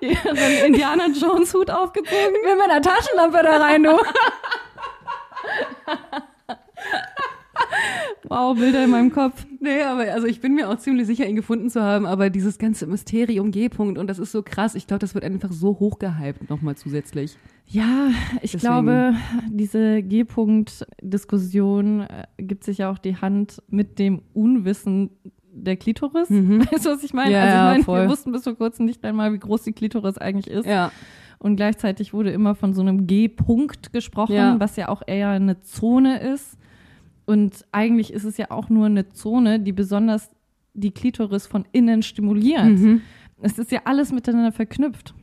ihren Indiana Jones Hut aufgezogen. mit meiner Taschenlampe da rein, du. (laughs) Wow, Bilder in meinem Kopf. Nee, aber also ich bin mir auch ziemlich sicher, ihn gefunden zu haben, aber dieses ganze Mysterium G-Punkt und das ist so krass. Ich glaube, das wird einfach so hochgehypt nochmal zusätzlich. Ja, ich Deswegen. glaube, diese G-Punkt-Diskussion äh, gibt sich ja auch die Hand mit dem Unwissen der Klitoris. (laughs) Weißt du, was ich meine? Mhm. Ja, also ich ja, meine, voll. wir wussten bis vor kurzem nicht einmal, wie groß die Klitoris eigentlich ist. Ja. Und gleichzeitig wurde immer von so einem G-Punkt gesprochen, Ja. was ja auch eher eine Zone ist. Und eigentlich ist es ja auch nur eine Zone, die besonders die Klitoris von innen stimuliert. Mhm. Es ist ja alles miteinander verknüpft.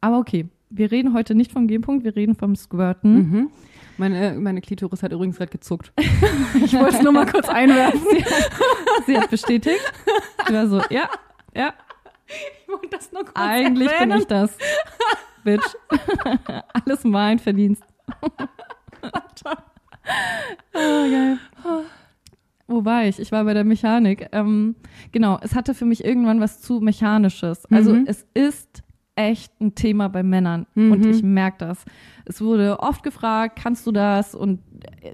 Aber okay, wir reden heute nicht vom G-Punkt, wir reden vom Squirten. Mhm. Meine, meine Klitoris hat übrigens gerade gezuckt. (laughs) ich wollte es nur mal kurz einwerfen. Sie hat bestätigt. Ich war so, ja, ja, Ich wollte das nur kurz eigentlich bin ich das. Bitch. (laughs) Alles mein Verdienst. ah, geil. Wo war ich? Ich war bei der Mechanik. Ähm, genau, es hatte für mich irgendwann was zu Mechanisches. Also Mhm. es ist echt ein Thema bei Männern. Mhm. Und ich merke das. Es wurde oft gefragt, kannst du das? Und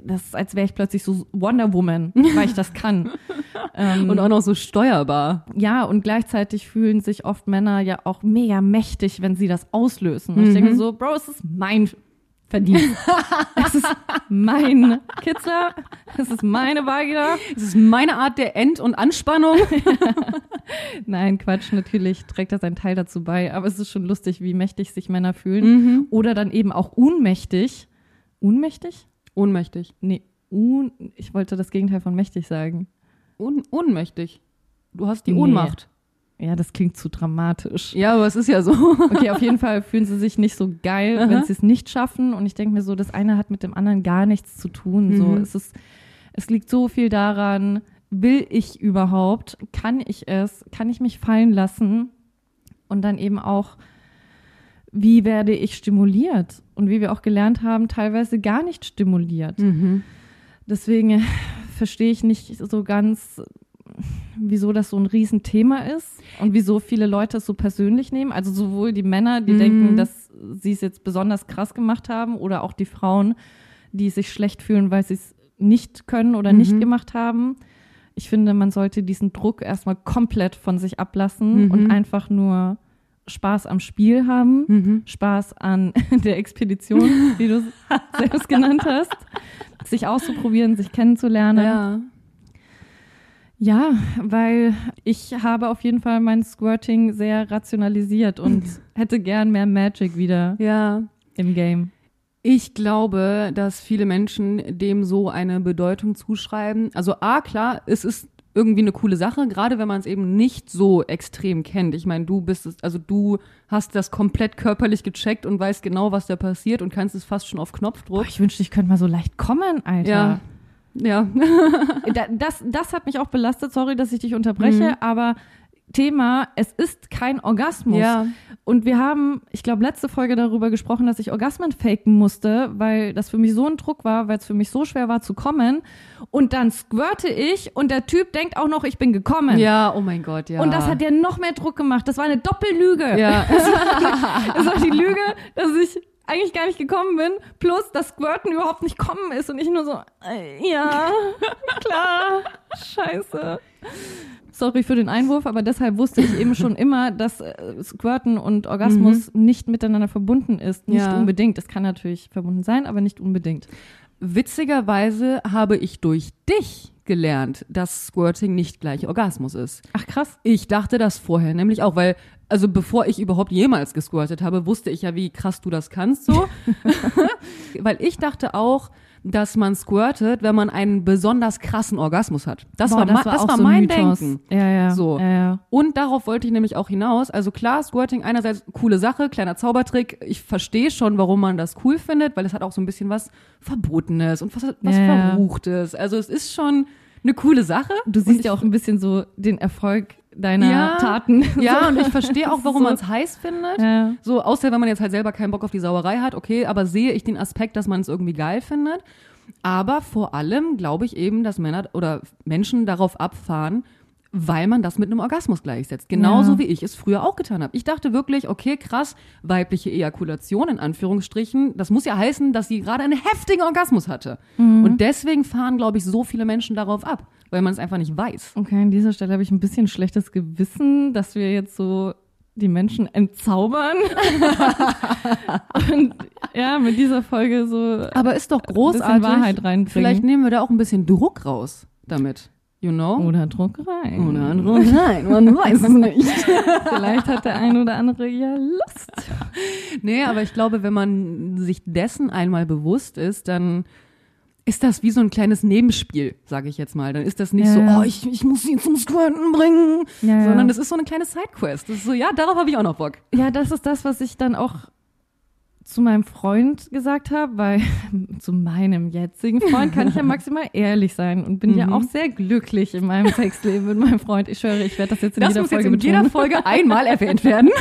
das ist, als wäre ich plötzlich so Wonder Woman, (laughs) weil ich das kann. ähm, Und auch noch so steuerbar. ja, und gleichzeitig fühlen sich oft Männer ja auch mega mächtig, wenn sie das auslösen. Und ich denke so, Bro, es ist mein Verdienst. (laughs) es ist mein Kitzler, es ist meine Vagina. Es ist meine Art der End- und Anspannung. (laughs) Nein, Quatsch, natürlich trägt das einen Teil dazu bei, aber es ist schon lustig, wie mächtig sich Männer fühlen. Mhm. Oder dann eben auch unmächtig. Unmächtig? Ohnmächtig. Nee, un ich wollte das Gegenteil von mächtig sagen. Un ohnmächtig. Du hast die Nee. Ohnmacht. Ja, das klingt zu dramatisch. Ja, aber es ist ja so. Okay, auf jeden Fall fühlen sie sich nicht so geil, Aha. wenn sie es nicht schaffen. Und ich denke mir so, das eine hat mit dem anderen gar nichts zu tun. So, Mhm. es ist, es liegt so viel daran, will ich überhaupt? Kann ich es? Kann ich mich fallen lassen? Und dann eben auch, wie werde ich stimuliert? Und wie wir auch gelernt haben, teilweise gar nicht stimuliert. Mhm. Deswegen verstehe ich nicht so ganz, wieso das so ein Riesenthema ist und wieso viele Leute es so persönlich nehmen. Also sowohl die Männer, die Mhm. denken, dass sie es jetzt besonders krass gemacht haben, oder auch die Frauen, die sich schlecht fühlen, weil sie es nicht können oder Mhm. nicht gemacht haben. Ich finde, man sollte diesen Druck erstmal komplett von sich ablassen Mhm. und einfach nur Spaß am Spiel haben. Mhm. Spaß an (laughs) der Expedition, wie du es selbst genannt hast. Sich auszuprobieren, sich kennenzulernen. Ja. Ja, weil ich habe auf jeden Fall mein Squirting sehr rationalisiert und (laughs) hätte gern mehr Magic wieder Ja. im Game. Ich glaube, dass viele Menschen dem so eine Bedeutung zuschreiben. Also A, klar, es ist irgendwie eine coole Sache, gerade wenn man es eben nicht so extrem kennt. Ich meine, du bist es, also du hast das komplett körperlich gecheckt und weißt genau, was da passiert und kannst es fast schon auf Boah, Knopfdruck. ich wünschte, ich könnte mal so leicht kommen, Alter. Ja. Ja. (laughs) Da- Das, das hat mich auch belastet, sorry, dass ich dich unterbreche, Mhm. aber Thema, es ist kein Orgasmus. Ja. Und wir haben, ich glaube, letzte Folge darüber gesprochen, dass ich Orgasmen faken musste, weil das für mich so ein Druck war, weil es für mich so schwer war zu kommen. Und dann squirte ich und der Typ denkt auch noch, ich bin gekommen. Ja, oh mein Gott, ja. Und das hat ja noch mehr Druck gemacht. Das war eine Doppellüge. ja. (laughs) Das war die Lüge, dass ich eigentlich gar nicht gekommen bin, plus das Squirten überhaupt nicht kommen ist und ich nur so, äh, ja, (laughs) klar, scheiße. Sorry für den Einwurf, aber deshalb wusste ich eben schon immer, dass äh, Squirten und Orgasmus nicht miteinander verbunden ist. Nicht Ja. unbedingt. Es kann natürlich verbunden sein, aber nicht unbedingt. Witzigerweise habe ich durch dich gelernt, dass Squirting nicht gleich Orgasmus ist. Ach krass. Ich dachte das vorher nämlich auch, weil, also bevor ich überhaupt jemals gesquirtet habe, wusste ich ja, wie krass du das kannst so. (laughs) weil ich dachte auch, dass man squirtet, wenn man einen besonders krassen Orgasmus hat. Das Boah, war, das auch war so mein Mythos. Denken. Ja, ja. So. Ja, ja. Und darauf wollte ich nämlich auch hinaus. Also klar, Squirting einerseits coole Sache, kleiner Zaubertrick. Ich verstehe schon, warum man das cool findet, weil es hat auch so ein bisschen was Verbotenes und was, was ja. Verruchtes. Also es ist schon eine coole Sache. Du siehst ja auch ein bisschen so den Erfolg deiner Ja. Taten. Ja, und ich verstehe auch, warum (laughs) So. man es heiß findet. Ja. So, außer wenn man jetzt halt selber keinen Bock auf die Sauerei hat, okay, aber sehe ich den Aspekt, dass man es irgendwie geil findet. Aber vor allem glaube ich eben, dass Männer oder Menschen darauf abfahren, weil man das mit einem Orgasmus gleichsetzt. Genauso Ja. wie ich es früher auch getan habe. Ich dachte wirklich, okay, krass, weibliche Ejakulation in Anführungsstrichen, das muss ja heißen, dass sie gerade einen heftigen Orgasmus hatte. Und deswegen fahren, glaube ich, so viele Menschen darauf ab, weil man es einfach nicht weiß. Okay, an dieser Stelle habe ich ein bisschen schlechtes Gewissen, dass wir jetzt so die Menschen entzaubern. (laughs) Und ja, mit dieser Folge so Aber ist doch großartig. Wahrheit reinbringen. Vielleicht nehmen wir da auch ein bisschen Druck raus damit. You know? oder Druckerei. Oder Druck. Nein, man weiß es nicht. (laughs) Vielleicht hat der ein oder andere ja Lust. Nee, aber ich glaube, wenn man sich dessen einmal bewusst ist, dann ist das wie so ein kleines Nebenspiel, sage ich jetzt mal. Dann ist das nicht Ja, so, ja. oh, ich, ich muss sie zum Squirten bringen, Ja, sondern das ist so eine kleine Sidequest. Das ist so, ja, darauf habe ich auch noch Bock. Ja, das ist das, was ich dann auch zu meinem Freund gesagt habe, weil (laughs) zu meinem jetzigen Freund kann ich ja (laughs) maximal ehrlich sein und bin ja Mhm. auch sehr glücklich in meinem Sexleben mit meinem Freund. Ich schwöre, ich werde das jetzt in Das jeder muss jetzt Folge in jeder betonen. Folge einmal erwähnt werden. (laughs)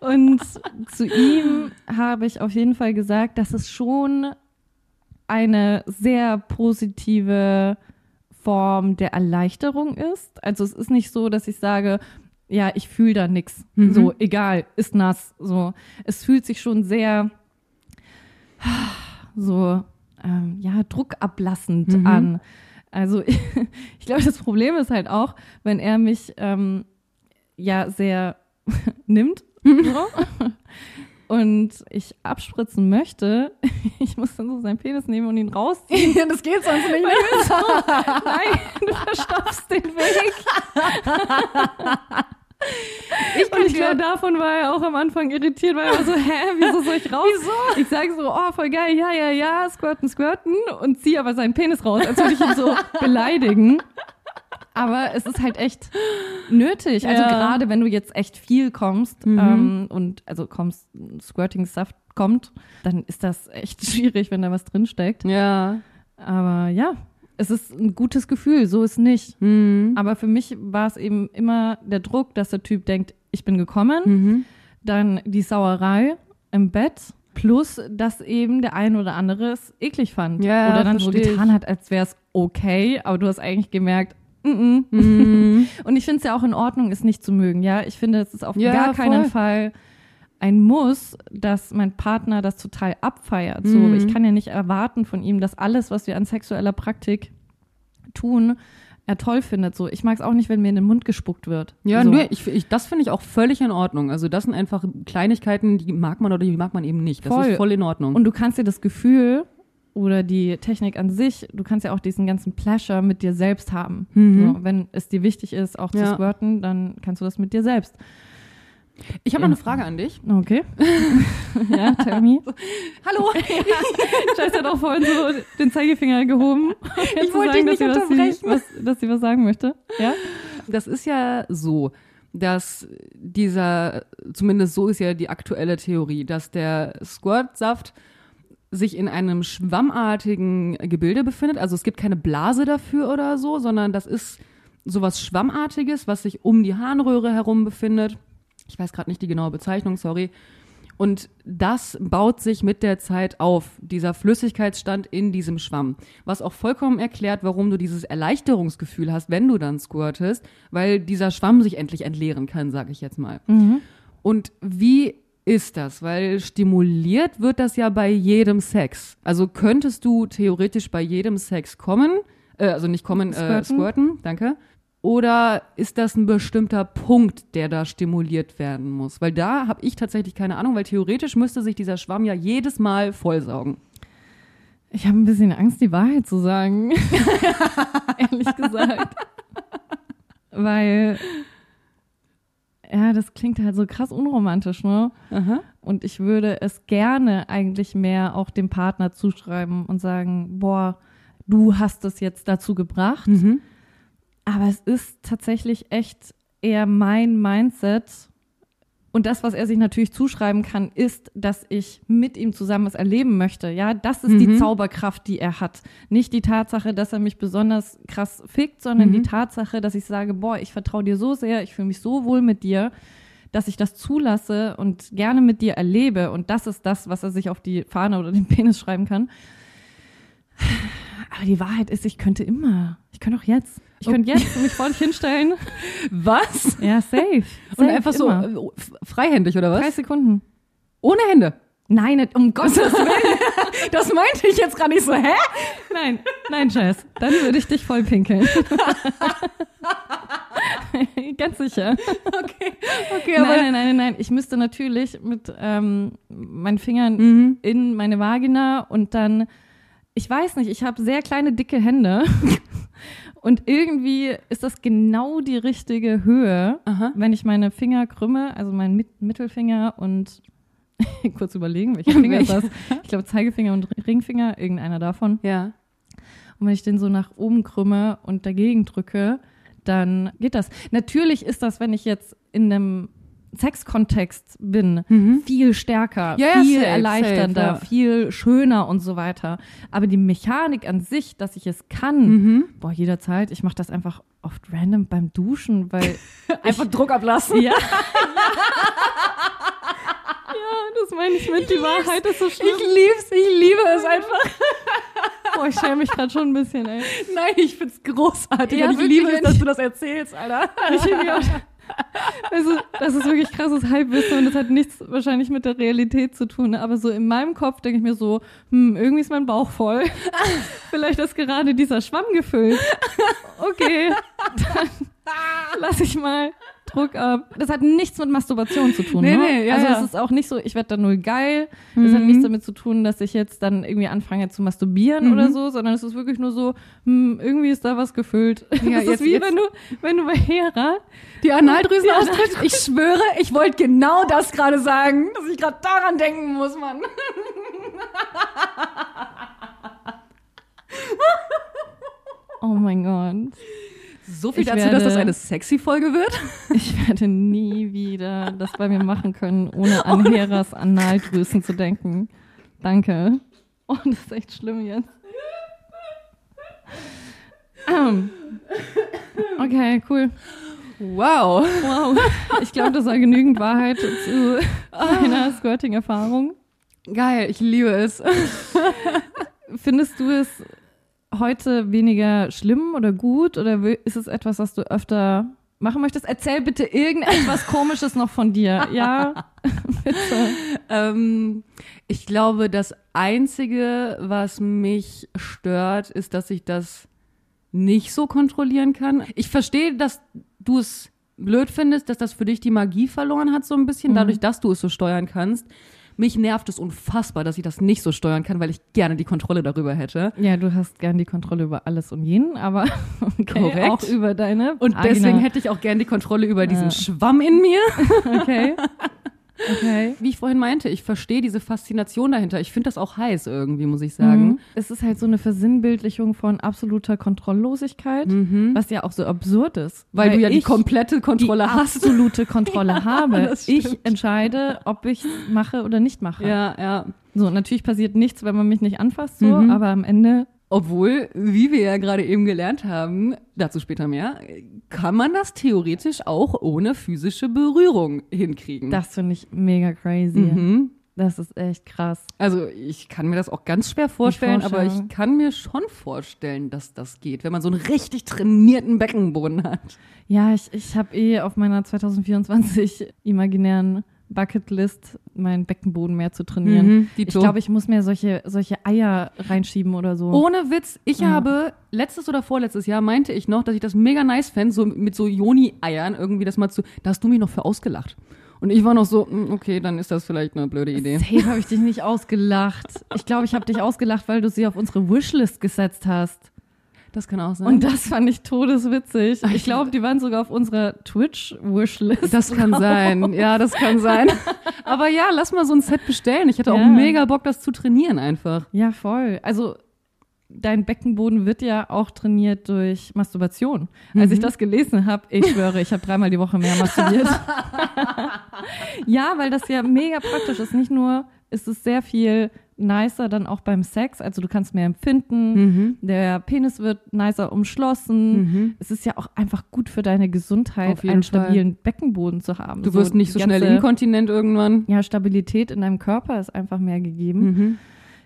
Und zu ihm habe ich auf jeden Fall gesagt, dass es schon eine sehr positive Form der Erleichterung ist. Also es ist nicht so, dass ich sage, ja, ich fühle da nix. Mhm. So, egal, ist nass. So, es fühlt sich schon sehr so, ähm, ja, druckablassend Mhm. an. Also (laughs) ich glaube, das Problem ist halt auch, wenn er mich ähm, ja sehr (laughs) nimmt so, und ich abspritzen möchte, (laughs) ich muss dann so seinen Penis nehmen und ihn rausziehen. das geht sonst nicht. Nein, du verstopfst den Weg. Ich Und ich glaube, davon war er auch am Anfang irritiert, weil er war so, hä, wieso soll ich raus? Wieso? Ich sage so, oh, voll geil, ja, ja, ja, squirten, squirten und ziehe aber seinen Penis raus, als würde ich ihn so (laughs) beleidigen. Aber es ist halt echt nötig. Also Ja. gerade wenn du jetzt echt viel kommst Mhm. ähm, und also kommst, Squirting-Saft kommt, dann ist das echt (laughs) schwierig, wenn da was drinsteckt. ja. Aber ja, es ist ein gutes Gefühl, so ist nicht. Mhm. Aber für mich war es eben immer der Druck, dass der Typ denkt, ich bin gekommen, Mhm. dann die Sauerei im Bett, plus dass eben der ein oder andere es eklig fand. Ja, oder dann so getan hat, als wäre es okay, aber du hast eigentlich gemerkt, mm -mm. Mhm. (laughs) Und ich finde es ja auch in Ordnung, es nicht zu mögen. Ja, ich finde, es ist auf Ja, gar keinen voll. Fall ein Muss, dass mein Partner das total abfeiert. So, Mhm. ich kann ja nicht erwarten von ihm, dass alles, was wir an sexueller Praktik tun, er toll findet. So, ich mag es auch nicht, wenn mir in den Mund gespuckt wird. Ja, so. nö, ich, ich, das finde ich auch völlig in Ordnung. Also das sind einfach Kleinigkeiten, die mag man oder die mag man eben nicht. Das Voll. ist voll in Ordnung. Und du kannst dir das Gefühl oder die Technik an sich, du kannst ja auch diesen ganzen Pleasure mit dir selbst haben. Mhm. So, wenn es dir wichtig ist, auch zu Ja. squirten, dann kannst du das mit dir selbst. Ich habe Ja. noch eine Frage an dich. Okay. (laughs) ja, tell me. Hallo. (laughs) Scheiße hat auch vorhin so den Zeigefinger gehoben. jetzt zu wollte dich nicht dass, sie, was unterbrechen. sie, was, dass sie was sagen möchte. Ja? Das ist ja so, dass dieser, zumindest so ist ja die aktuelle Theorie, dass der Squirt-Saft sich in einem schwammartigen Gebilde befindet. Also es gibt keine Blase dafür oder so, sondern das ist sowas Schwammartiges, was sich um die Harnröhre herum befindet. Ich weiß gerade nicht die genaue Bezeichnung, sorry. Und das baut sich mit der Zeit auf, dieser Flüssigkeitsstand in diesem Schwamm. Was auch vollkommen erklärt, warum du dieses Erleichterungsgefühl hast, wenn du dann squirtest, weil dieser Schwamm sich endlich entleeren kann, sage ich jetzt mal. Und wie ist das? Weil stimuliert wird das ja bei jedem Sex. Also könntest du theoretisch bei jedem Sex kommen, äh, also nicht kommen, äh, Squirten? squirten, danke. Oder ist das ein bestimmter Punkt, der da stimuliert werden muss? Weil da habe ich tatsächlich keine Ahnung, weil theoretisch müsste sich dieser Schwamm ja jedes Mal vollsaugen. Ich habe ein bisschen Angst, die Wahrheit zu sagen. (laughs) Ehrlich gesagt. Weil, ja, das klingt halt so krass unromantisch, ne? Aha. Und ich würde es gerne eigentlich mehr auch dem Partner zuschreiben und sagen, boah, du hast es jetzt dazu gebracht. Mhm. Aber es ist tatsächlich echt eher mein Mindset. Und das, was er sich natürlich zuschreiben kann, ist, dass ich mit ihm zusammen was erleben möchte. Ja, das ist die Mhm. Zauberkraft, die er hat. Nicht die Tatsache, dass er mich besonders krass fickt, sondern Mhm. die Tatsache, dass ich sage, boah, ich vertraue dir so sehr, ich fühle mich so wohl mit dir, dass ich das zulasse und gerne mit dir erlebe. Und das ist das, was er sich auf die Fahne oder den (laughs) Penis schreiben kann. Aber die Wahrheit ist, ich könnte immer. Ich könnte auch jetzt. Ich könnte jetzt mich vor dich hinstellen. (laughs) Was? Ja, safe. Und safe einfach so immer. äh, freihändig oder Drei was? Sekunden. Ohne Hände. Nein, um Gottes (laughs) Willen. Das meinte ich jetzt gerade nicht so, hä? Nein, nein, Jess. Dann würde ich dich voll pinkeln. (laughs) Ganz sicher. Okay, okay, Nein, nein, nein, nein, nein. Ich müsste natürlich mit ähm, meinen Fingern Mhm. in meine Vagina und dann, ich weiß nicht, ich habe sehr kleine, dicke Hände. (laughs) Und irgendwie ist das genau die richtige Höhe, Aha. wenn ich meine Finger krümme, also meinen Mit Mittelfinger und (laughs) kurz überlegen, welcher Finger ist das? (laughs) Ich glaube Zeigefinger und Ringfinger, irgendeiner davon. Ja. Und wenn ich den so nach oben krümme und dagegen drücke, dann geht das. Natürlich ist das, wenn ich jetzt in einem Sexkontext bin, viel stärker, Mhm. Ja, viel safe, erleichternder, safe, ja. viel schöner und so weiter. Aber die Mechanik an sich, dass ich es kann, Mhm. boah, jederzeit, ich mache das einfach oft random beim Duschen, weil (laughs) Einfach Druck ablassen. ja. (laughs) ja, das meine ich mit, die Wahrheit ist so schlimm. Ich lieb's, ich liebe es einfach. (laughs) Boah, ich schäme mich gerade schon ein bisschen, ey. Nein, ich find's großartig Ja, und ich liebe es, dass ich- du das erzählst, Alter. Ich Also, das ist wirklich krasses Halbwissen und das hat nichts wahrscheinlich mit der Realität zu tun. Aber so in meinem Kopf denke ich mir so, hm, irgendwie ist mein Bauch voll. (laughs) Vielleicht ist gerade dieser Schwamm gefüllt. Okay, (laughs) dann lass ich mal Druck ab. Das hat nichts mit Masturbation zu tun. Nee, ne? nee, ja, also ja. es ist auch nicht so, ich werde da null geil. Das hat Mhm. nichts damit zu tun, dass ich jetzt dann irgendwie anfange zu masturbieren Mhm. oder so, sondern es ist wirklich nur so, hm, irgendwie ist da was gefüllt. Ja, (laughs) das jetzt- ist wie jetzt- wenn du, wenn du bei Hera Die Analdrüsen Ja, austritt. Ich schwöre, ich wollte genau das gerade sagen, dass ich gerade daran denken muss, Mann. (laughs) Oh mein Gott. So viel Ich dazu, dass das werde- eine sexy Folge wird. (laughs) Ich werde nie wieder das bei mir machen können, ohne an Heras Analdrüsen zu denken. Danke. Oh, das ist echt schlimm jetzt. Ähm. Okay, cool. Wow. Wow. Ich glaube, das war genügend Wahrheit zu meiner Squirting-Erfahrung. Geil, ich liebe es. Findest du es heute weniger schlimm oder gut oder ist es etwas, was du öfter machen möchtest? Erzähl bitte irgendetwas Komisches noch von dir. (laughs) Ja, (laughs) bitte. Ähm, ich glaube, das Einzige, was mich stört, ist, dass ich das nicht so kontrollieren kann. Ich verstehe, dass du es blöd findest, dass das für dich die Magie verloren hat, so ein bisschen, dadurch, dass du es so steuern kannst. Mich nervt es unfassbar, dass ich das nicht so steuern kann, weil ich gerne die Kontrolle darüber hätte. Ja, du hast gern die Kontrolle über alles und jeden, aber (laughs) okay, Korrekt. auch über deine Und Vagina. deswegen hätte ich auch gerne die Kontrolle über diesen Ja. Schwamm in mir. (laughs) Okay. (laughs) Okay. Wie ich vorhin meinte, ich verstehe diese Faszination dahinter. Ich finde das auch heiß irgendwie, muss ich sagen. Mhm. Es ist halt so eine Versinnbildlichung von absoluter Kontrolllosigkeit, was ja auch so absurd ist. Weil, du ja die komplette Kontrolle die hast. absolute Kontrolle (laughs) habe. das Ich entscheide, ob ich mache oder nicht mache. Ja, ja. So, natürlich passiert nichts, wenn man mich nicht anfasst, so, Mhm. aber am Ende, Obwohl, wie wir ja gerade eben gelernt haben, dazu später mehr, kann man das theoretisch auch ohne physische Berührung hinkriegen. das finde ich mega crazy. mhm. Das ist echt krass. Also ich kann mir das auch ganz schwer vorstellen, aber ich kann mir schon vorstellen, dass das geht, wenn man so einen richtig trainierten Beckenboden hat. Ja, ich, ich habe eh auf meiner 2024 imaginären Bucketlist meinen Beckenboden mehr zu trainieren. Mhm, ich glaube, ich muss mir solche, solche Eier reinschieben oder so. Ohne Witz, ich Ja. habe letztes oder vorletztes Jahr meinte ich noch, dass ich das mega nice fände, so mit so Joni-Eiern irgendwie das mal zu. Da hast du mich noch für ausgelacht. Und ich war noch so, mm, okay, dann ist das vielleicht eine blöde Idee. Safe habe ich dich nicht ausgelacht. Ich glaube, ich habe dich ausgelacht, weil du sie auf unsere Wishlist gesetzt hast. Das kann auch sein. Und das fand ich todeswitzig. Ich glaube, die waren sogar auf unserer Twitch-Wishlist. Das kann sein. Ja, das kann sein. (laughs) Aber ja, lass mal so ein Set bestellen. Ich hätte auch Ja. mega Bock, das zu trainieren einfach. Ja, voll. Also dein Beckenboden wird ja auch trainiert durch Masturbation. Als ich das gelesen habe, ich schwöre, ich habe dreimal die Woche mehr masturbiert. (laughs) ja, weil das ja mega praktisch ist. Nicht nur ist es sehr viel nicer dann auch beim Sex, also du kannst mehr empfinden, Mhm. der Penis wird nicer umschlossen. Es ist ja auch einfach gut für deine Gesundheit, einen Fall. stabilen Beckenboden zu haben. Du wirst nicht so die schnell ganze- inkontinent irgendwann. Ja, Stabilität in deinem Körper ist einfach mehr gegeben. Mhm.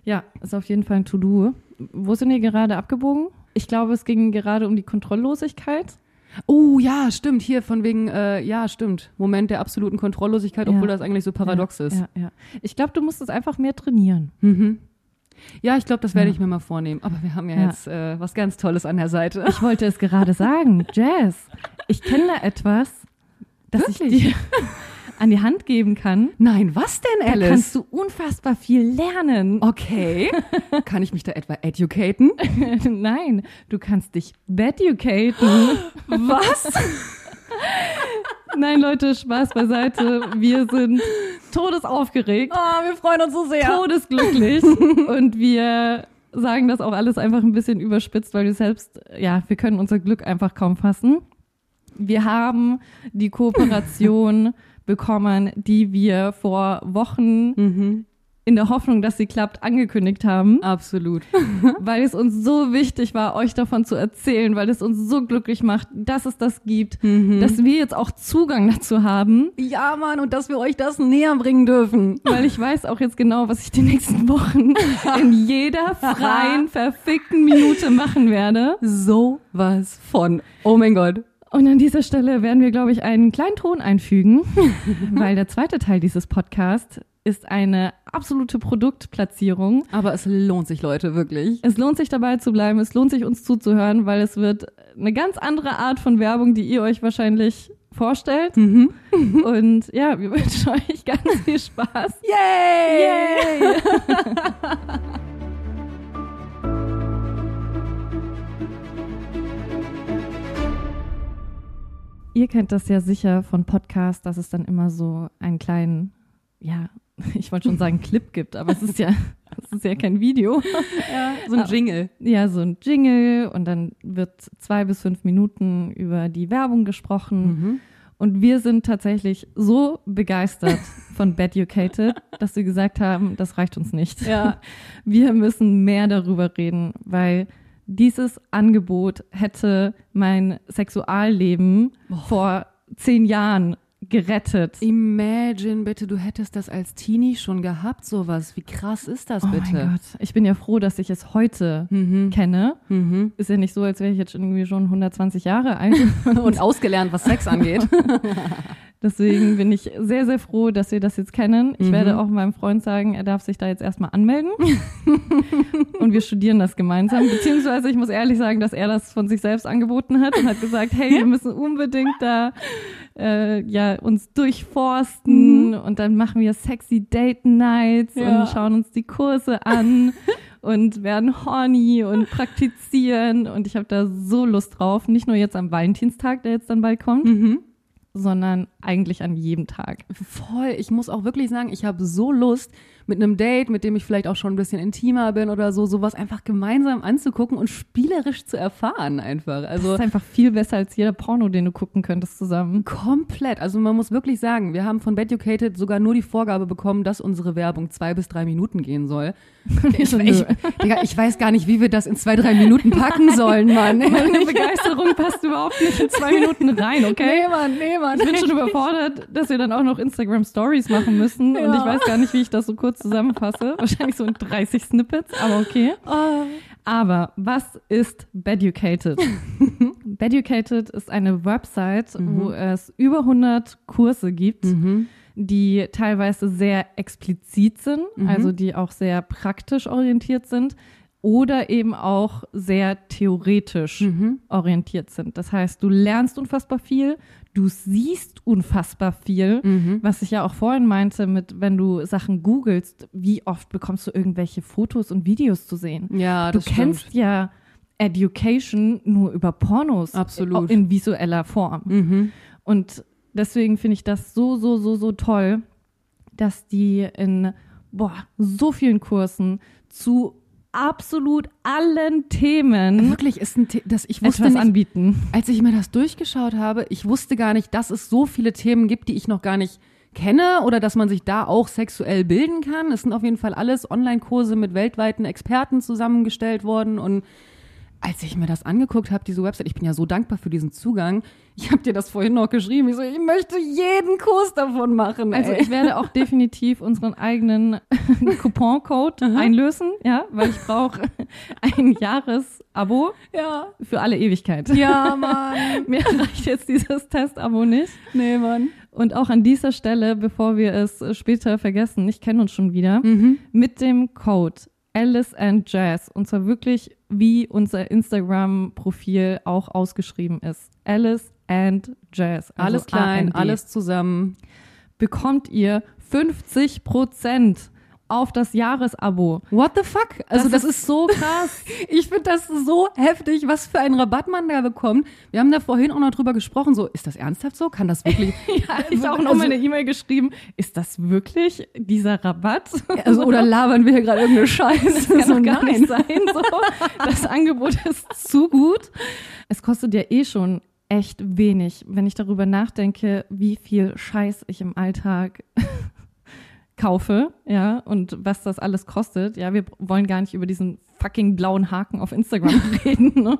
Ja, ist auf jeden Fall ein To-Do. Wo sind wir gerade abgebogen? Ich glaube, es ging gerade um die Kontrolllosigkeit. Oh ja, stimmt. Hier von wegen, äh, ja, stimmt. Moment der absoluten Kontrolllosigkeit, Ja. obwohl das eigentlich so paradox ja, ist. Ja, ja. Ich glaube, du musst es einfach mehr trainieren. Mhm. Ja, ich glaube, das werde Ja. ich mir mal vornehmen. Aber wir haben ja, Ja. jetzt äh, was ganz Tolles an der Seite. Ich wollte es gerade sagen, (laughs) Jazz. Ich kenne da etwas, das ich dir an die Hand geben kann. Nein, was denn, Da Alice? kannst du unfassbar viel lernen. okay. (laughs) Kann ich mich da etwa educaten? (laughs) Nein, du kannst dich beducaten. (gasps) Was? (laughs) Nein, Leute, Spaß beiseite. Wir sind todesaufgeregt. Oh, wir freuen uns so sehr. todesglücklich und wir sagen das auch alles einfach ein bisschen überspitzt, weil wir selbst, ja, wir können unser Glück einfach kaum fassen. Wir haben die Kooperation bekommen, die wir vor Wochen Mhm. in der Hoffnung, dass sie klappt, angekündigt haben, Absolut. (laughs) (laughs) weil es uns so wichtig war, euch davon zu erzählen, weil es uns so glücklich macht, dass es das gibt, Mhm. dass wir jetzt auch Zugang dazu haben. Ja, Mann, und dass wir euch das näher bringen dürfen. weil ich weiß auch jetzt genau, was ich die nächsten Wochen (laughs) in jeder freien, verfickten Minute machen werde. So was von. Oh mein Gott. Und an dieser Stelle werden wir, glaube ich, einen kleinen Ton einfügen, (laughs) weil der zweite Teil dieses Podcasts ist eine absolute Produktplatzierung. Aber es lohnt sich, Leute, wirklich. Es lohnt sich dabei zu bleiben, es lohnt sich uns zuzuhören, weil es wird eine ganz andere Art von Werbung, die ihr euch wahrscheinlich vorstellt. Mhm. (laughs) Und ja, wir wünschen euch ganz viel Spaß. Yay! Yay! (laughs) Ihr kennt das ja sicher von Podcasts, dass es dann immer so einen kleinen, ja, (laughs) ich wollte schon sagen Clip gibt, aber es ist ja, (laughs) es ist ja kein Video. (laughs) Ja, so ein Jingle. Ja, so ein Jingle und dann wird zwei bis fünf Minuten über die Werbung gesprochen. Mhm. Und wir sind tatsächlich so begeistert von Beducated, dass wir gesagt haben, das reicht uns nicht. Ja. Wir müssen mehr darüber reden, weil dieses Angebot hätte mein Sexualleben vor zehn Jahren gerettet. Imagine bitte, du hättest das als Teenie schon gehabt, sowas. Wie krass ist das Oh bitte? mein Gott, ich bin ja froh, dass ich es heute Mhm. kenne. Mhm. Ist ja nicht so, als wäre ich jetzt irgendwie schon 120 Jahre alt. (laughs) Und ausgelernt, was Sex angeht. (laughs) Deswegen bin ich sehr, sehr froh, dass wir das jetzt kennen. Ich Mhm. werde auch meinem Freund sagen, er darf sich da jetzt erstmal anmelden. (laughs) und wir studieren das gemeinsam. Beziehungsweise ich muss ehrlich sagen, dass er das von sich selbst angeboten hat und hat gesagt, hey, wir müssen unbedingt da äh, ja, uns durchforsten und dann machen wir sexy Date Nights Ja. und schauen uns die Kurse an. (laughs) Und werden horny und praktizieren. Und ich habe da so Lust drauf. Nicht nur jetzt am Valentinstag, der jetzt dann bald kommt, mhm. Sondern eigentlich an jedem Tag. Voll. Ich muss auch wirklich sagen, ich habe so Lust, mit einem Date, mit dem ich vielleicht auch schon ein bisschen intimer bin oder so, sowas einfach gemeinsam anzugucken und spielerisch zu erfahren einfach. Das Also ist einfach viel besser als jeder Porno, den du gucken könntest zusammen. komplett. Also man muss wirklich sagen, wir haben von Beducated sogar nur die Vorgabe bekommen, dass unsere Werbung zwei bis drei Minuten gehen soll. (laughs) Ich, ich. Digga, ich weiß gar nicht, wie wir das in zwei, drei Minuten packen (laughs) sollen, Mann. Meine Begeisterung passt überhaupt nicht in zwei Minuten rein, okay? Nee, Mann, nee, Mann. Ich bin schon überfordert, dass wir dann auch noch Instagram Stories machen müssen. Und Ja. ich weiß gar nicht, wie ich das so kurz zusammenfasse. (laughs) Wahrscheinlich so in 30 Snippets, aber okay. Oh. Aber was ist Beducated? (laughs) Beducated ist eine Website, wo es über 100 Kurse gibt, Mhm. die teilweise sehr explizit sind, Mhm. also die auch sehr praktisch orientiert sind oder eben auch sehr theoretisch Mhm. orientiert sind. Das heißt, du lernst unfassbar viel, du siehst unfassbar viel, Mhm. was ich ja auch vorhin meinte mit, wenn du Sachen googelst, wie oft bekommst du irgendwelche Fotos und Videos zu sehen? Ja, du das kennst stimmt. ja Education nur über Pornos. Absolut. In visueller Form. Mhm. Und deswegen finde ich das so, so, so, so toll, dass die in boah, so vielen Kursen zu absolut allen Themen Wirklich ist ein The das ich wusste etwas nicht, anbieten. als ich mir das durchgeschaut habe, ich wusste gar nicht, dass es so viele Themen gibt, die ich noch gar nicht kenne oder dass man sich da auch sexuell bilden kann. Es sind auf jeden Fall alles Online-Kurse mit weltweiten Experten zusammengestellt worden und als ich mir das angeguckt habe, diese Website, ich bin ja so dankbar für diesen Zugang. Ich habe dir das vorhin noch geschrieben. Ich so, ich möchte jeden Kurs davon machen. Also ey. ich werde auch (laughs) definitiv unseren eigenen (laughs) Couponcode einlösen, ja, weil ich brauche ein Jahresabo ja, für alle Ewigkeit. ja, (laughs) Mann. Mir reicht jetzt dieses Testabo nicht. Nee, Mann. Und auch an dieser Stelle, bevor wir es später vergessen, ich kenne uns schon wieder, Mhm. mit dem Code Alice and Jazz, und zwar wirklich wie unser Instagram-Profil auch ausgeschrieben ist. Alice and Jazz. also Alles klein, alles zusammen. Bekommt ihr 50 Prozent auf das Jahresabo. What the fuck? Also das, ist so krass. (laughs) Ich finde das so heftig, was für einen Rabatt man da bekommt. Wir haben da vorhin auch noch drüber gesprochen, so, ist das ernsthaft so? Kann das wirklich? (laughs) ja, ich habe auch noch Also- mal eine E-Mail geschrieben. Ist das wirklich dieser Rabatt? also, oder labern wir hier gerade irgendeine Scheiße? (laughs) kann so, gar nein. nicht sein. So. Das Angebot ist zu gut. Es kostet ja eh schon echt wenig, wenn ich darüber nachdenke, wie viel Scheiß ich im Alltag kaufe, ja, und was das alles kostet. Ja, wir wollen gar nicht über diesen fucking blauen Haken auf Instagram (laughs) reden. Ne?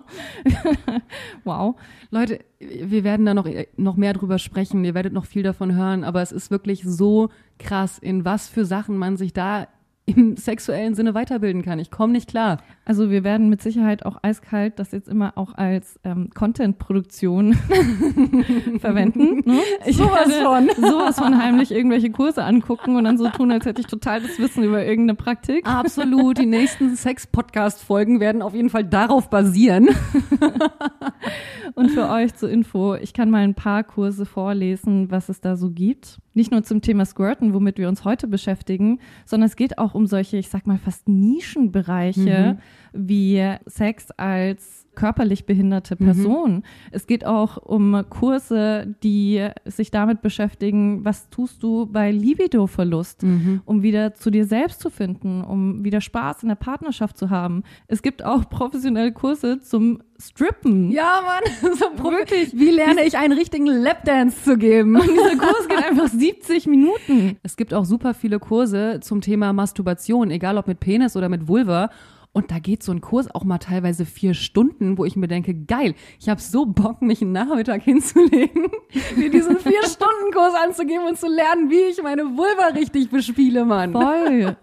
(laughs) wow. Leute, wir werden da noch, noch mehr drüber sprechen. Ihr werdet noch viel davon hören, aber es ist wirklich so krass, in was für Sachen man sich da im sexuellen Sinne weiterbilden kann. Ich komme nicht klar. Also wir werden mit Sicherheit auch eiskalt das jetzt immer auch als ähm, Content-Produktion (laughs) verwenden. Ne? Ich Sowas werde sowas von heimlich irgendwelche Kurse angucken und dann so tun, als hätte ich total das Wissen über irgendeine Praktik. Absolut. Die nächsten Sex-Podcast-Folgen werden auf jeden Fall darauf basieren. (laughs) Und für euch zur Info, ich kann mal ein paar Kurse vorlesen, was es da so gibt. Nicht nur zum Thema Squirten, womit wir uns heute beschäftigen, sondern es geht auch um solche, ich sag mal, fast Nischenbereiche Mhm. Wie Sex als körperlich behinderte Mhm. Person. Es geht auch um Kurse, die sich damit beschäftigen, was tust du bei Libido-Verlust, Mhm. um wieder zu dir selbst zu finden, um wieder Spaß in der Partnerschaft zu haben. Es gibt auch professionelle Kurse zum Strippen. Ja, Mann. (laughs) So wirklich. Wie lerne ich einen richtigen Lapdance zu geben? Dieser Kurs geht (laughs) einfach 70 Minuten. Es gibt auch super viele Kurse zum Thema Masturbation, egal ob mit Penis oder mit Vulva. Und da geht so ein Kurs auch mal teilweise vier Stunden, wo ich mir denke, geil, ich habe so Bock, mich einen Nachmittag hinzulegen, (laughs) mir diesen vier Stunden Kurs anzugeben und zu lernen, wie ich meine Vulva richtig bespiele, Mann. Voll.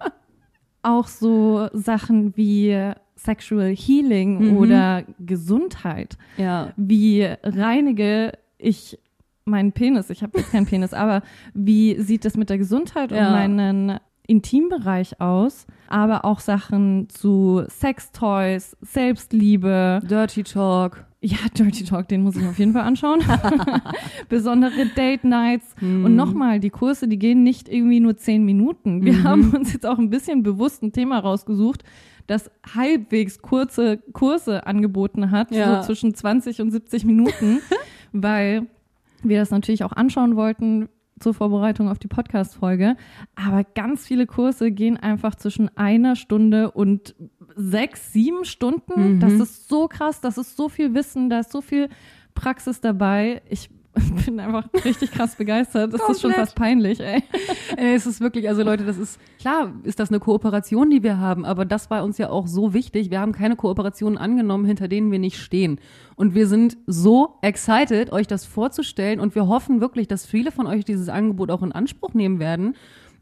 Auch so Sachen wie Sexual Healing Mhm. oder Gesundheit. Ja. Wie reinige ich meinen Penis? Ich habe jetzt keinen Penis, aber wie sieht es mit der Gesundheit Ja. und meinen Intimbereich aus? Aber auch Sachen zu Sextoys, Selbstliebe. Dirty Talk. Ja, (laughs) Dirty Talk, den muss ich mir auf jeden Fall anschauen. (laughs) Besondere Date Nights. Und nochmal, die Kurse, die gehen nicht irgendwie nur zehn Minuten. Wir haben uns jetzt auch ein bisschen bewusst ein Thema rausgesucht, das halbwegs kurze Kurse angeboten hat, Ja. so zwischen 20 und 70 Minuten, (laughs) weil wir das natürlich auch anschauen wollten zur Vorbereitung auf die Podcast-Folge. Aber ganz viele Kurse gehen einfach zwischen einer Stunde und sechs, sieben Stunden. Mhm. Das ist so krass, das ist so viel Wissen, da ist so viel Praxis dabei. Ich (laughs) bin einfach richtig krass begeistert. Das ist schon fast peinlich, ey. (laughs) Ey, es ist wirklich, also Leute, das ist, klar ist das eine Kooperation, die wir haben, aber das war uns ja auch so wichtig. Wir haben keine Kooperationen angenommen, hinter denen wir nicht stehen. Und wir sind so excited, euch das vorzustellen und wir hoffen wirklich, dass viele von euch dieses Angebot auch in Anspruch nehmen werden.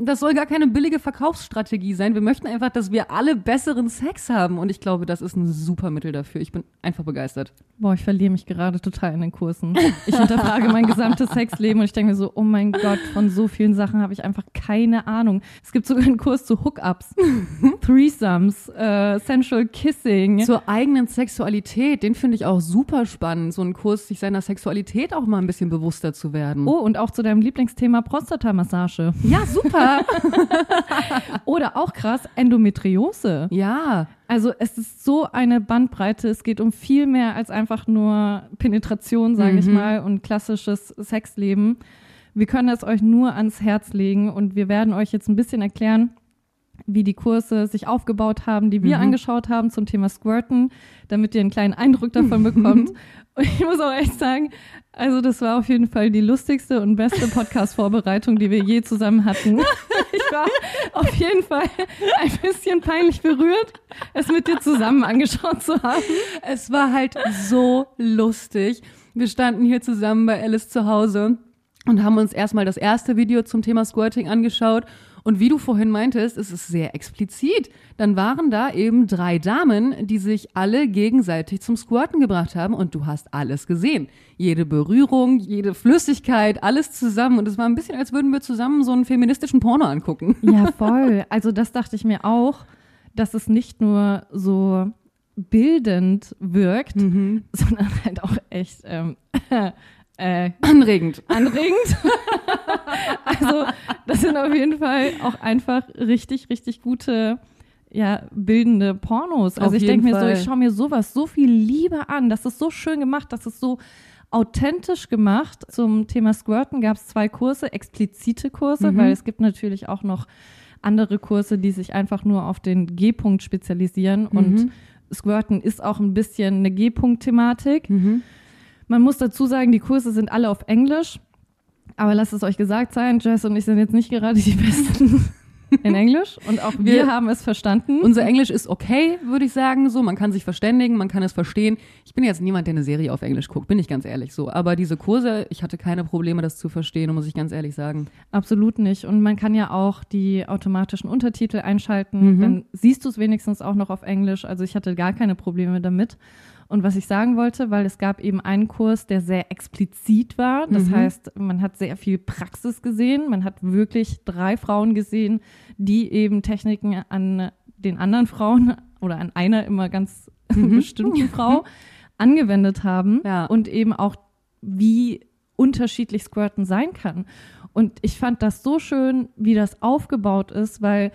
Das soll gar keine billige Verkaufsstrategie sein. Wir möchten einfach, dass wir alle besseren Sex haben. Und ich glaube, das ist ein super Mittel dafür. Ich bin einfach begeistert. Boah, ich verliere mich gerade total in den Kursen. Ich hinterfrage mein gesamtes Sexleben und ich denke mir so, oh mein Gott, von so vielen Sachen habe ich einfach keine Ahnung. Es gibt sogar einen Kurs zu Hookups, (laughs) Threesomes, äh, Sensual Kissing. Zur eigenen Sexualität, den finde ich auch super spannend. So ein Kurs, sich seiner Sexualität auch mal ein bisschen bewusster zu werden. Oh, und auch zu deinem Lieblingsthema Prostatamassage. Ja, super. (laughs) Oder auch krass, Endometriose. ja. Also es ist so eine Bandbreite. Es geht um viel mehr als einfach nur Penetration, sage ich Mhm. mal, und klassisches Sexleben. Wir können es euch nur ans Herz legen und wir werden euch jetzt ein bisschen erklären, wie die Kurse sich aufgebaut haben, die wir Mhm. angeschaut haben zum Thema Squirten, damit ihr einen kleinen Eindruck davon bekommt. (laughs) Und ich muss auch echt sagen, also das war auf jeden Fall die lustigste und beste Podcast-Vorbereitung, die wir je zusammen hatten. (laughs) Ich war auf jeden Fall ein bisschen peinlich berührt, es mit dir zusammen angeschaut zu haben. Es war halt so lustig. Wir standen hier zusammen bei Alice zu Hause und haben uns erstmal das erste Video zum Thema Squirting angeschaut. Und wie du vorhin meintest, es ist sehr explizit. Dann waren da eben drei Damen, die sich alle gegenseitig zum Squirten gebracht haben und du hast alles gesehen. Jede Berührung, jede Flüssigkeit, alles zusammen. Und es war ein bisschen, als würden wir zusammen so einen feministischen Porno angucken. Ja, voll. Also das dachte ich mir auch, dass es nicht nur so bildend wirkt, sondern halt auch echt ähm, (laughs) äh, Anregend. anregend. (laughs) also das sind auf jeden Fall auch einfach richtig, richtig gute, ja, bildende Pornos. Also Auf ich denke mir so, ich schaue mir sowas so viel lieber an. Das ist so schön gemacht, das ist so authentisch gemacht. Zum Thema Squirten gab es zwei Kurse, explizite Kurse, Mhm. weil es gibt natürlich auch noch andere Kurse, die sich einfach nur auf den G-Punkt spezialisieren Mhm. und Squirten ist auch ein bisschen eine G-Punkt-Thematik. Mhm. Man muss dazu sagen, die Kurse sind alle auf Englisch. Aber lasst es euch gesagt sein, Jess und ich sind jetzt nicht gerade die besten (laughs) in Englisch und auch wir, Wir- haben es verstanden. Unser Englisch ist okay, würde ich sagen, so. Man kann sich verständigen, man kann es verstehen. Ich bin jetzt niemand, der eine Serie auf Englisch guckt, bin ich ganz ehrlich so. Aber diese Kurse, ich hatte keine Probleme, das zu verstehen, muss ich ganz ehrlich sagen. Absolut nicht. Und man kann ja auch die automatischen Untertitel einschalten. Mhm. Dann siehst du es wenigstens auch noch auf Englisch. Also ich hatte gar keine Probleme damit. Und was ich sagen wollte, weil es gab eben einen Kurs, der sehr explizit war. Das Mhm. heißt, man hat sehr viel Praxis gesehen. Man hat wirklich drei Frauen gesehen, die eben Techniken an den anderen Frauen (laughs) oder an einer immer ganz (laughs) bestimmten Frau angewendet haben. Ja. Und eben auch, wie unterschiedlich Squirten sein kann. Und ich fand das so schön, wie das aufgebaut ist, weil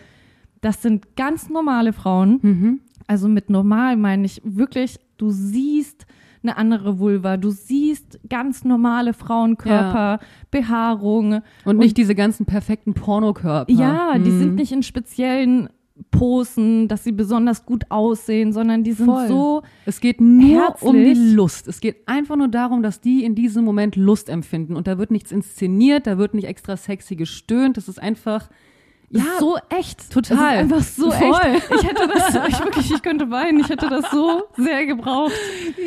das sind ganz normale Frauen. Mhm. Also mit normal meine ich wirklich, du siehst eine andere Vulva, du siehst ganz normale Frauenkörper, Behaarung. Und nicht diese ganzen perfekten Pornokörper. Ja, die Mhm. sind nicht in speziellen Posen, dass sie besonders gut aussehen, sondern die sind Voll. so Es geht nur Herzlich. um die Lust. Es geht einfach nur darum, dass die in diesem Moment Lust empfinden. Und da wird nichts inszeniert, da wird nicht extra sexy gestöhnt. Das ist einfach, ja, so echt. total. Einfach so Voll. echt. (laughs) Ich hätte das, ich wirklich, ich könnte weinen. Ich hätte das so sehr gebraucht,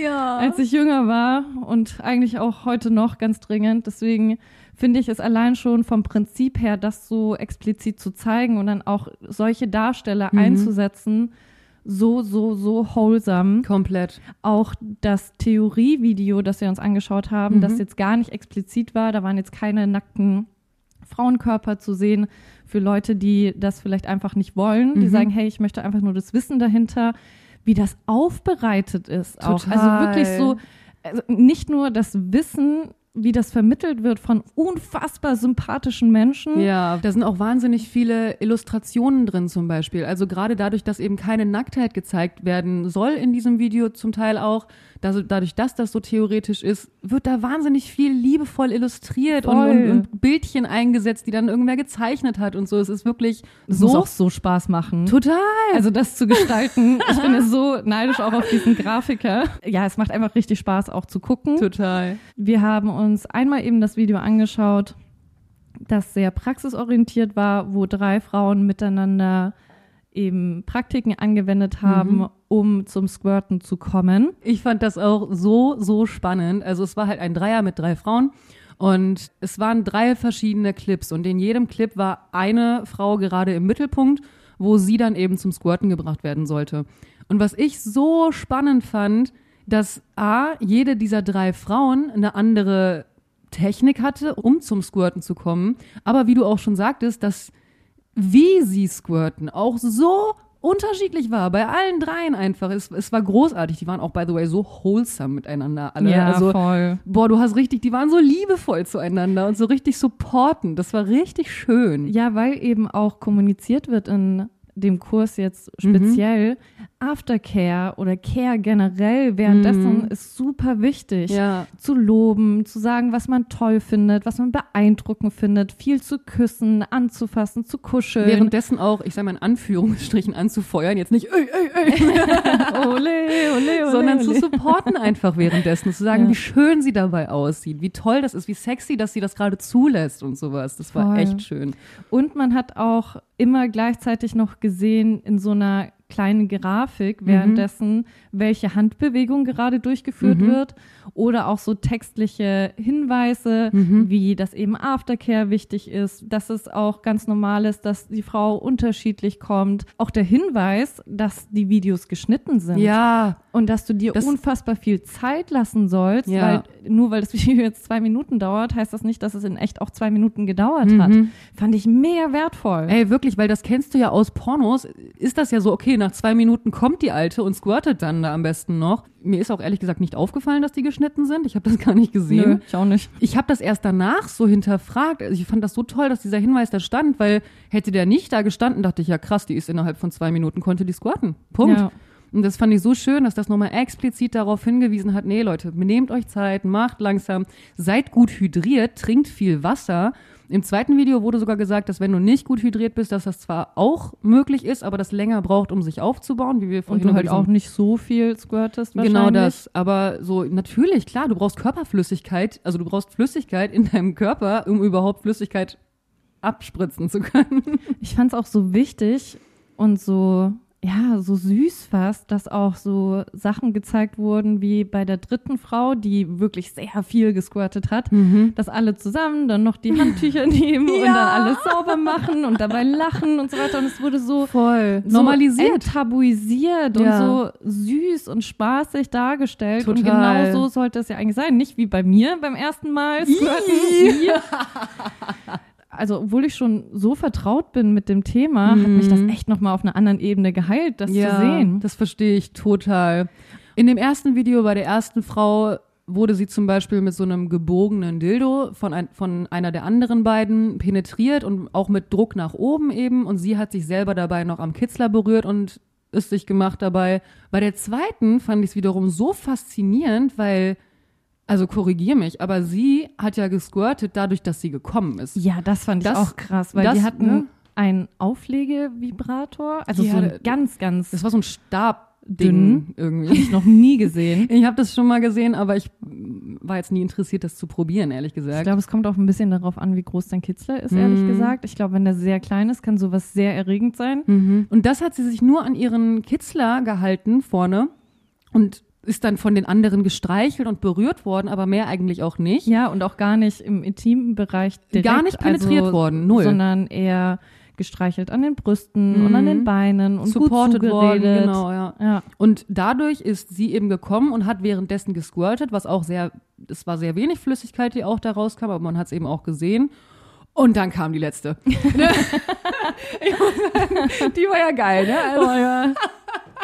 ja. als ich jünger war und eigentlich auch heute noch ganz dringend. Deswegen finde ich es allein schon vom Prinzip her, das so explizit zu zeigen und dann auch solche Darsteller Mhm. einzusetzen, so, so, so wholesome. Komplett. Auch das Theorievideo, das wir uns angeschaut haben, Mhm. das jetzt gar nicht explizit war, da waren jetzt keine nackten Frauenkörper zu sehen für Leute, die das vielleicht einfach nicht wollen, die Mhm. sagen, hey, ich möchte einfach nur das Wissen dahinter, wie das aufbereitet ist auch. Total. Also wirklich so, also nicht nur das Wissen, wie das vermittelt wird von unfassbar sympathischen Menschen. Ja, da sind auch wahnsinnig viele Illustrationen drin zum Beispiel. Also gerade dadurch, dass eben keine Nacktheit gezeigt werden soll in diesem Video zum Teil auch, dass, dadurch, dass das so theoretisch ist, wird da wahnsinnig viel liebevoll illustriert und, und, und Bildchen eingesetzt, die dann irgendwer gezeichnet hat und so. Es ist wirklich Das muss so auch so Spaß machen. total. Also das zu gestalten, (laughs) ich bin ja so neidisch auch auf diesen Grafiker. Ja, es macht einfach richtig Spaß auch zu gucken. Total. Wir haben uns einmal eben das Video angeschaut, das sehr praxisorientiert war, wo drei Frauen miteinander eben Praktiken angewendet haben, Mhm. um zum Squirten zu kommen. Ich fand das auch so, so spannend. Also es war halt ein Dreier mit drei Frauen und es waren drei verschiedene Clips und in jedem Clip war eine Frau gerade im Mittelpunkt, wo sie dann eben zum Squirten gebracht werden sollte. Und was ich so spannend fand, dass A, jede dieser drei Frauen eine andere Technik hatte, um zum Squirten zu kommen. Aber wie du auch schon sagtest, dass wie sie squirten auch so unterschiedlich war. Bei allen dreien einfach. Es, es war großartig. Die waren auch, by the way, so wholesome miteinander alle. also, voll. boah, du hast richtig, die waren so liebevoll zueinander und so richtig supportend. Das war richtig schön. Ja, weil eben auch kommuniziert wird in dem Kurs jetzt Mhm. Aftercare oder Care generell währenddessen Mhm. ist super wichtig. Ja. Zu loben, zu sagen, was man toll findet, was man beeindruckend findet, viel zu küssen, anzufassen, zu kuscheln. Währenddessen auch, ich sag mal in Anführungsstrichen, anzufeuern. Jetzt nicht, ey, ey, ey, ole, ole, ole, sondern zu ole. supporten einfach währenddessen. Zu sagen, Ja. wie schön sie dabei aussieht, wie toll das ist, wie sexy, dass sie das gerade zulässt und sowas. Das war Voll. echt schön. Und man hat auch immer gleichzeitig noch gesehen in so einer kleinen Grafik währenddessen, welche Handbewegung gerade durchgeführt Mhm. wird oder auch so textliche Hinweise, Mhm. wie das eben Aftercare wichtig ist, dass es auch ganz normal ist, dass die Frau unterschiedlich kommt. Auch der Hinweis, dass die Videos geschnitten sind Ja, und dass du dir Das- unfassbar viel Zeit lassen sollst, Ja. weil nur weil das (laughs) Video jetzt zwei Minuten dauert, heißt das nicht, dass es in echt auch zwei Minuten gedauert Mhm. hat. Fand ich mega wertvoll. Ey, wirklich, weil das kennst du ja aus Pornos. Ist das ja so, okay, nach zwei Minuten kommt die Alte und squirtet dann da am besten noch. Mir ist auch ehrlich gesagt nicht aufgefallen, dass die geschnitten sind. Ich habe das (laughs) gar nicht gesehen. Nö, ich auch nicht. Ich habe das erst danach so hinterfragt. Also ich fand das so toll, dass dieser Hinweis da stand, weil hätte der nicht da gestanden, dachte ich, ja krass, die ist innerhalb von zwei Minuten, konnte die squirten. Punkt. Ja. Und das fand ich so schön, dass das nochmal explizit darauf hingewiesen hat, nee Leute, nehmt euch Zeit, macht langsam, seid gut hydriert, trinkt viel Wasser. Im zweiten Video wurde sogar gesagt, dass wenn du nicht gut hydriert bist, dass das zwar auch möglich ist, aber das länger braucht, um sich aufzubauen, wie wir Und vorhin du über halt auch nicht so viel squirtest wahrscheinlich. Genau das. Aber so, natürlich, klar, du brauchst Körperflüssigkeit. Also du brauchst Flüssigkeit in deinem Körper, um überhaupt Flüssigkeit abspritzen zu können. Ich fand es auch so wichtig und so, ja, so süß fast, dass auch so Sachen gezeigt wurden, wie bei der dritten Frau, die wirklich sehr viel gesquirtet hat, dass alle zusammen dann noch die Handtücher (laughs) nehmen und Ja. dann alles sauber machen und dabei lachen und so weiter. Und es wurde so Voll. so Normalisiert. enttabuisiert und Ja. so süß und spaßig dargestellt. Und Total. genau so sollte es ja eigentlich sein. Nicht wie bei mir beim ersten Mal squirten. (laughs) Also, obwohl ich schon so vertraut bin mit dem Thema, hat mich das echt nochmal auf einer anderen Ebene geheilt, das zu sehen. Das verstehe ich total. In dem ersten Video bei der ersten Frau wurde sie zum Beispiel mit so einem gebogenen Dildo von, ein, von einer der anderen beiden penetriert und auch mit Druck nach oben eben. Und sie hat sich selber dabei noch am Kitzler berührt und ist sich gemacht dabei. Bei der zweiten fand ich es wiederum so faszinierend, weil, also korrigier mich, aber sie hat ja gesquirtet dadurch, dass sie gekommen ist. Ja, das fand ich Das- auch krass, weil das, die hatten ne? einen Auflegevibrator, also Ja, so ein ganz, ganz Das war so ein Stabding Dünn. irgendwie. hab ich noch nie gesehen. (laughs) Ich habe das schon mal gesehen, aber ich war jetzt nie interessiert, das zu probieren, ehrlich Ich gesagt. glaube, es kommt auch ein bisschen darauf an, wie groß dein Kitzler ist, ehrlich Mhm. gesagt. Ich glaube, wenn der sehr klein ist, kann sowas sehr erregend sein. Mhm. Und das hat sie sich nur an ihren Kitzler gehalten vorne und ist dann von den anderen gestreichelt und berührt worden, aber mehr eigentlich auch nicht. Ja, und auch gar nicht im intimen Bereich direkt. Gar nicht penetriert also, worden, null. Sondern eher gestreichelt an den Brüsten Mhm. und an den Beinen und Supported gut worden, genau, ja. Ja. Und dadurch ist sie eben gekommen und hat währenddessen gesquirtet, was auch sehr, es war sehr wenig Flüssigkeit, die auch da rauskam, aber man hat es eben auch gesehen. Und dann kam die letzte. (laughs) (laughs) Ich muss sagen, die war ja geil, ne? Also, Oh ja.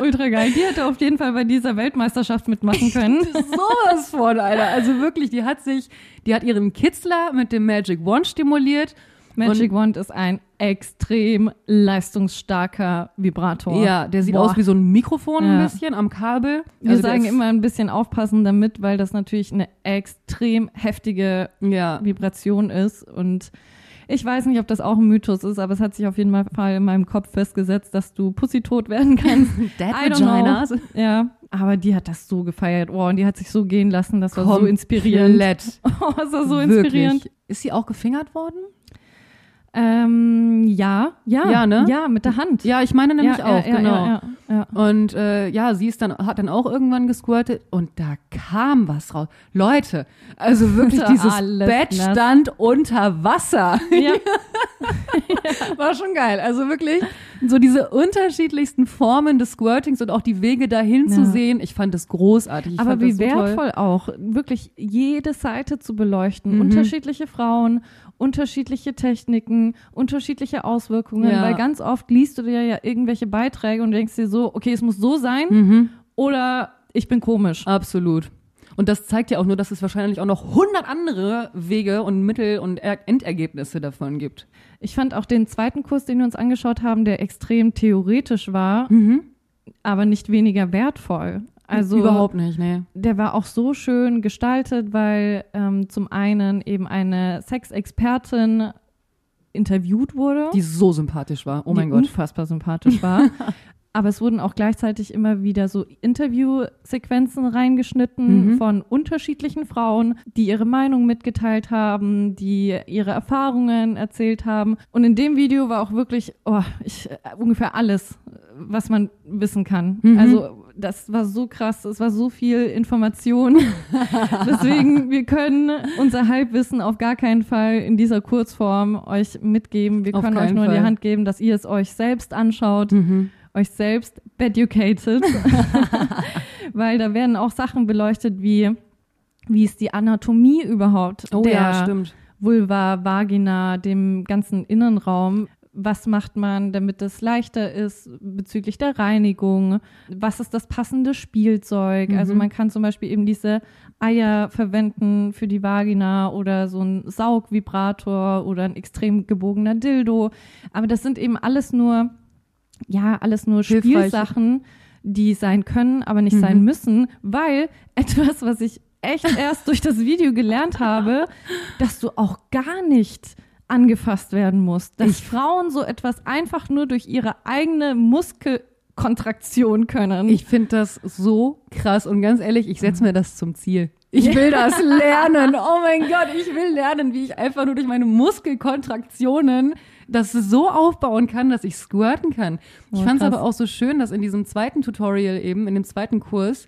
Ultra geil. Die hätte auf jeden Fall bei dieser Weltmeisterschaft mitmachen können. sowas von, Alter. Also wirklich, die hat sich, die hat ihren Kitzler mit dem Magic Wand stimuliert. Magic Wand ist ein extrem leistungsstarker Vibrator. Ja, der sieht Boah. aus wie so ein Mikrofon ein Ja. bisschen am Kabel. Wir Also sagen immer ein bisschen aufpassen damit, weil das natürlich eine extrem heftige ja. Vibration ist. Und ich weiß nicht, ob das auch ein Mythos ist, aber es hat sich auf jeden Fall in meinem Kopf festgesetzt, dass du pussytot werden kannst. (laughs) Dead I don't know. Vaginas. Ja, aber die hat das so gefeiert. Oh, und die hat sich so gehen lassen. Das war so Komplett. inspirierend. (laughs) Oh, das war so inspirierend. Wirklich. Ist sie auch gefingert worden? Ähm, ja, ja. Ja, ne? Ja, mit der Hand. Ja, ich meine nämlich ja, auch, ja, genau. Ja, ja, ja. Und äh, ja, sie ist dann, hat dann auch irgendwann gesquirtet und da kam was raus. Leute, also wirklich (laughs) dieses alles Bett nass. stand unter Wasser. (laughs) War schon geil. Also wirklich so diese unterschiedlichsten Formen des Squirtings und auch die Wege dahin zu sehen. Ich fand das großartig. Ich Aber wie so toll. wertvoll auch, wirklich jede Seite zu beleuchten. Mhm. Unterschiedliche Frauen, unterschiedliche Techniken, unterschiedliche Auswirkungen. Ja. Weil ganz oft liest du dir ja irgendwelche Beiträge und denkst dir so, okay, es muss so sein Mhm. oder ich bin komisch. Absolut. Und das zeigt ja auch nur, dass es wahrscheinlich auch noch hundert andere Wege und Mittel und er Endergebnisse davon gibt. Ich fand auch den zweiten Kurs, den wir uns angeschaut haben, der extrem theoretisch war, Mhm. aber nicht weniger wertvoll. Also Überhaupt nicht, nee. der war auch so schön gestaltet, weil ähm, zum einen eben eine Sexexpertin interviewt wurde, Die so sympathisch war. Oh mein Gott. unfassbar sympathisch war. (laughs) Aber es wurden auch gleichzeitig immer wieder so Interviewsequenzen reingeschnitten Mhm. von unterschiedlichen Frauen, die ihre Meinung mitgeteilt haben, die ihre Erfahrungen erzählt haben. Und in dem Video war auch wirklich oh, ich, äh, ungefähr alles, was man wissen kann. Mhm. Also das war so krass, es war so viel Information. (laughs) Deswegen, wir können unser Halbwissen auf gar keinen Fall in dieser Kurzform euch mitgeben. Wir Auf können euch nur in die Fall. Hand geben, dass ihr es euch selbst anschaut, Mhm. euch selbst educated. (laughs) Weil da werden auch Sachen beleuchtet wie, wie ist die Anatomie überhaupt Oh der ja, stimmt. Vulva, Vagina, dem ganzen Innenraum. Was macht man, damit es leichter ist bezüglich der Reinigung? Was ist das passende Spielzeug? Also Mhm. man kann zum Beispiel eben diese Eier verwenden für die Vagina oder so ein Saugvibrator oder ein extrem gebogener Dildo. Aber das sind eben alles nur, ja, alles nur Hilfreich. Spielsachen, die sein können, aber nicht Mhm. sein müssen, weil (laughs) etwas, was ich echt erst durch das Video gelernt habe, dass du auch gar nicht angefasst werden musst. Dass Frauen so etwas einfach nur durch ihre eigene Muskelkontraktion können. Ich finde das so krass und ganz ehrlich, ich setze mir das zum Ziel. Ich will (laughs) das lernen. Oh mein Gott, ich will lernen, wie ich einfach nur durch meine Muskelkontraktionen das so aufbauen kann, dass ich squirten kann. Ich Oh, fand es aber auch so schön, dass in diesem zweiten Tutorial eben, in dem zweiten Kurs,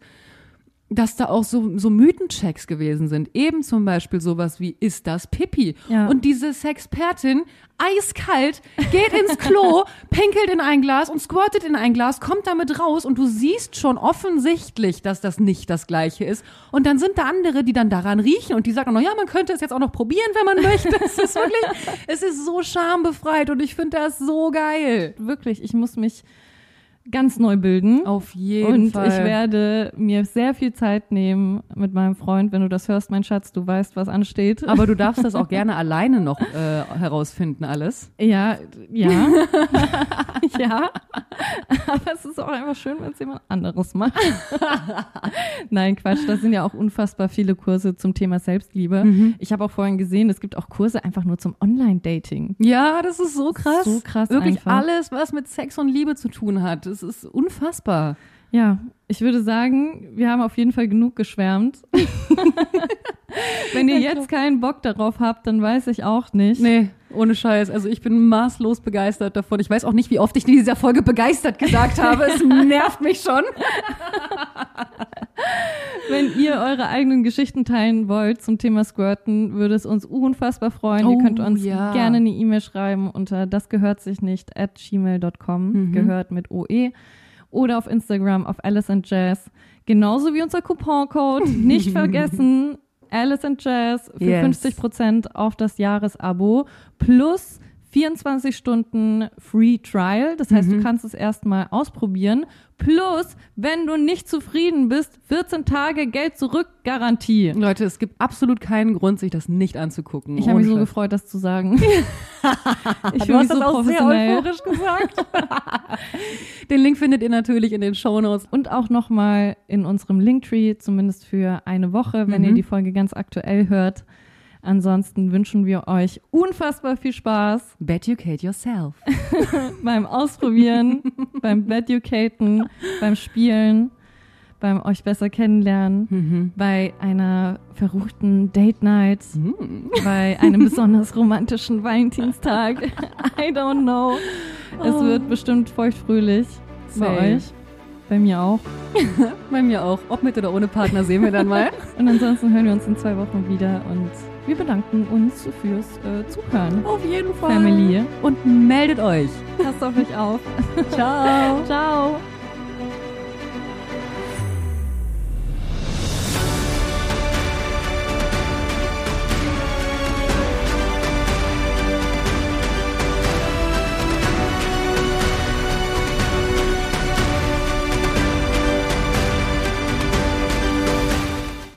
dass da auch so, so Mythenchecks gewesen sind. Eben zum Beispiel sowas wie, ist das Pipi? Ja. Und diese Sexpertin, eiskalt, geht ins Klo, (laughs) pinkelt in ein Glas und squirtet in ein Glas, kommt damit raus und du siehst schon offensichtlich, dass das nicht das Gleiche ist. Und dann sind da andere, die dann daran riechen und die sagen, na ja, man könnte es jetzt auch noch probieren, wenn man möchte. (laughs) Es ist wirklich, es ist so schambefreit und ich finde das so geil. Wirklich, ich muss mich ganz neu bilden. Auf jeden Und Fall. ich werde mir sehr viel Zeit nehmen mit meinem Freund. Wenn du das hörst, mein Schatz, du weißt, was ansteht. aber du darfst das auch (laughs) gerne alleine noch äh, herausfinden, alles. Ja, ja. (laughs) (laughs) ja. Aber es ist auch einfach schön, wenn es jemand anderes macht. Nein, Quatsch. Das sind ja auch unfassbar viele Kurse zum Thema Selbstliebe. Mhm. Ich habe auch vorhin gesehen, es gibt auch Kurse einfach nur zum Online-Dating. Ja, das ist so krass. So krass Wirklich einfach. alles, was mit Sex und Liebe zu tun hat. Das ist unfassbar. Ja, ich würde sagen, wir haben auf jeden Fall genug geschwärmt. (laughs) Wenn ihr jetzt keinen Bock darauf habt, dann weiß ich auch nicht. Nee, ohne Scheiß. Also ich bin maßlos begeistert davon. Ich weiß auch nicht, wie oft ich in dieser Folge begeistert gesagt habe. Es (laughs) nervt mich schon. (laughs) Wenn ihr eure eigenen Geschichten teilen wollt zum Thema Squirten, würde es uns unfassbar freuen. ihr Oh, könnt uns ja. gerne eine E-Mail schreiben unter das gehört sich nicht at gmail.com, Mhm. gehört mit OE. Oder auf Instagram auf Alice and Jazz. Genauso wie unser Couponcode. (laughs) Nicht vergessen, Alice and Jazz für Yes. 50% auf das Jahresabo plus 24 Stunden Free Trial. Das heißt, Mhm. du kannst es erstmal ausprobieren. Plus, wenn du nicht zufrieden bist, 14 Tage Geld zurück Garantie. Leute, es gibt absolut keinen Grund, sich das nicht anzugucken. Ich habe mich so gefreut, das zu sagen. (laughs) (laughs) ich Du hast so das auch sehr euphorisch gesagt. (laughs) Den Link findet ihr natürlich in den Shownotes. Und auch nochmal in unserem Linktree, zumindest für eine Woche, wenn Mhm. ihr die Folge ganz aktuell hört. Ansonsten wünschen wir euch unfassbar viel Spaß Beducate yourself. (laughs) beim Ausprobieren, (laughs) beim Beducaten, beim Spielen, beim euch besser kennenlernen, Mhm. bei einer verruchten Date Night, Mhm. bei einem (laughs) besonders romantischen Valentinstag. I don't know. Es Oh. wird bestimmt feuchtfröhlich bei euch. Bei mir auch. Bei mir auch. Ob mit oder ohne Partner sehen wir dann mal. Und ansonsten hören wir uns in zwei Wochen wieder und wir bedanken uns fürs äh, Zuhören. Auf jeden Fall. Family. Und meldet euch. Passt auf euch auf. (laughs) Ciao. Ciao.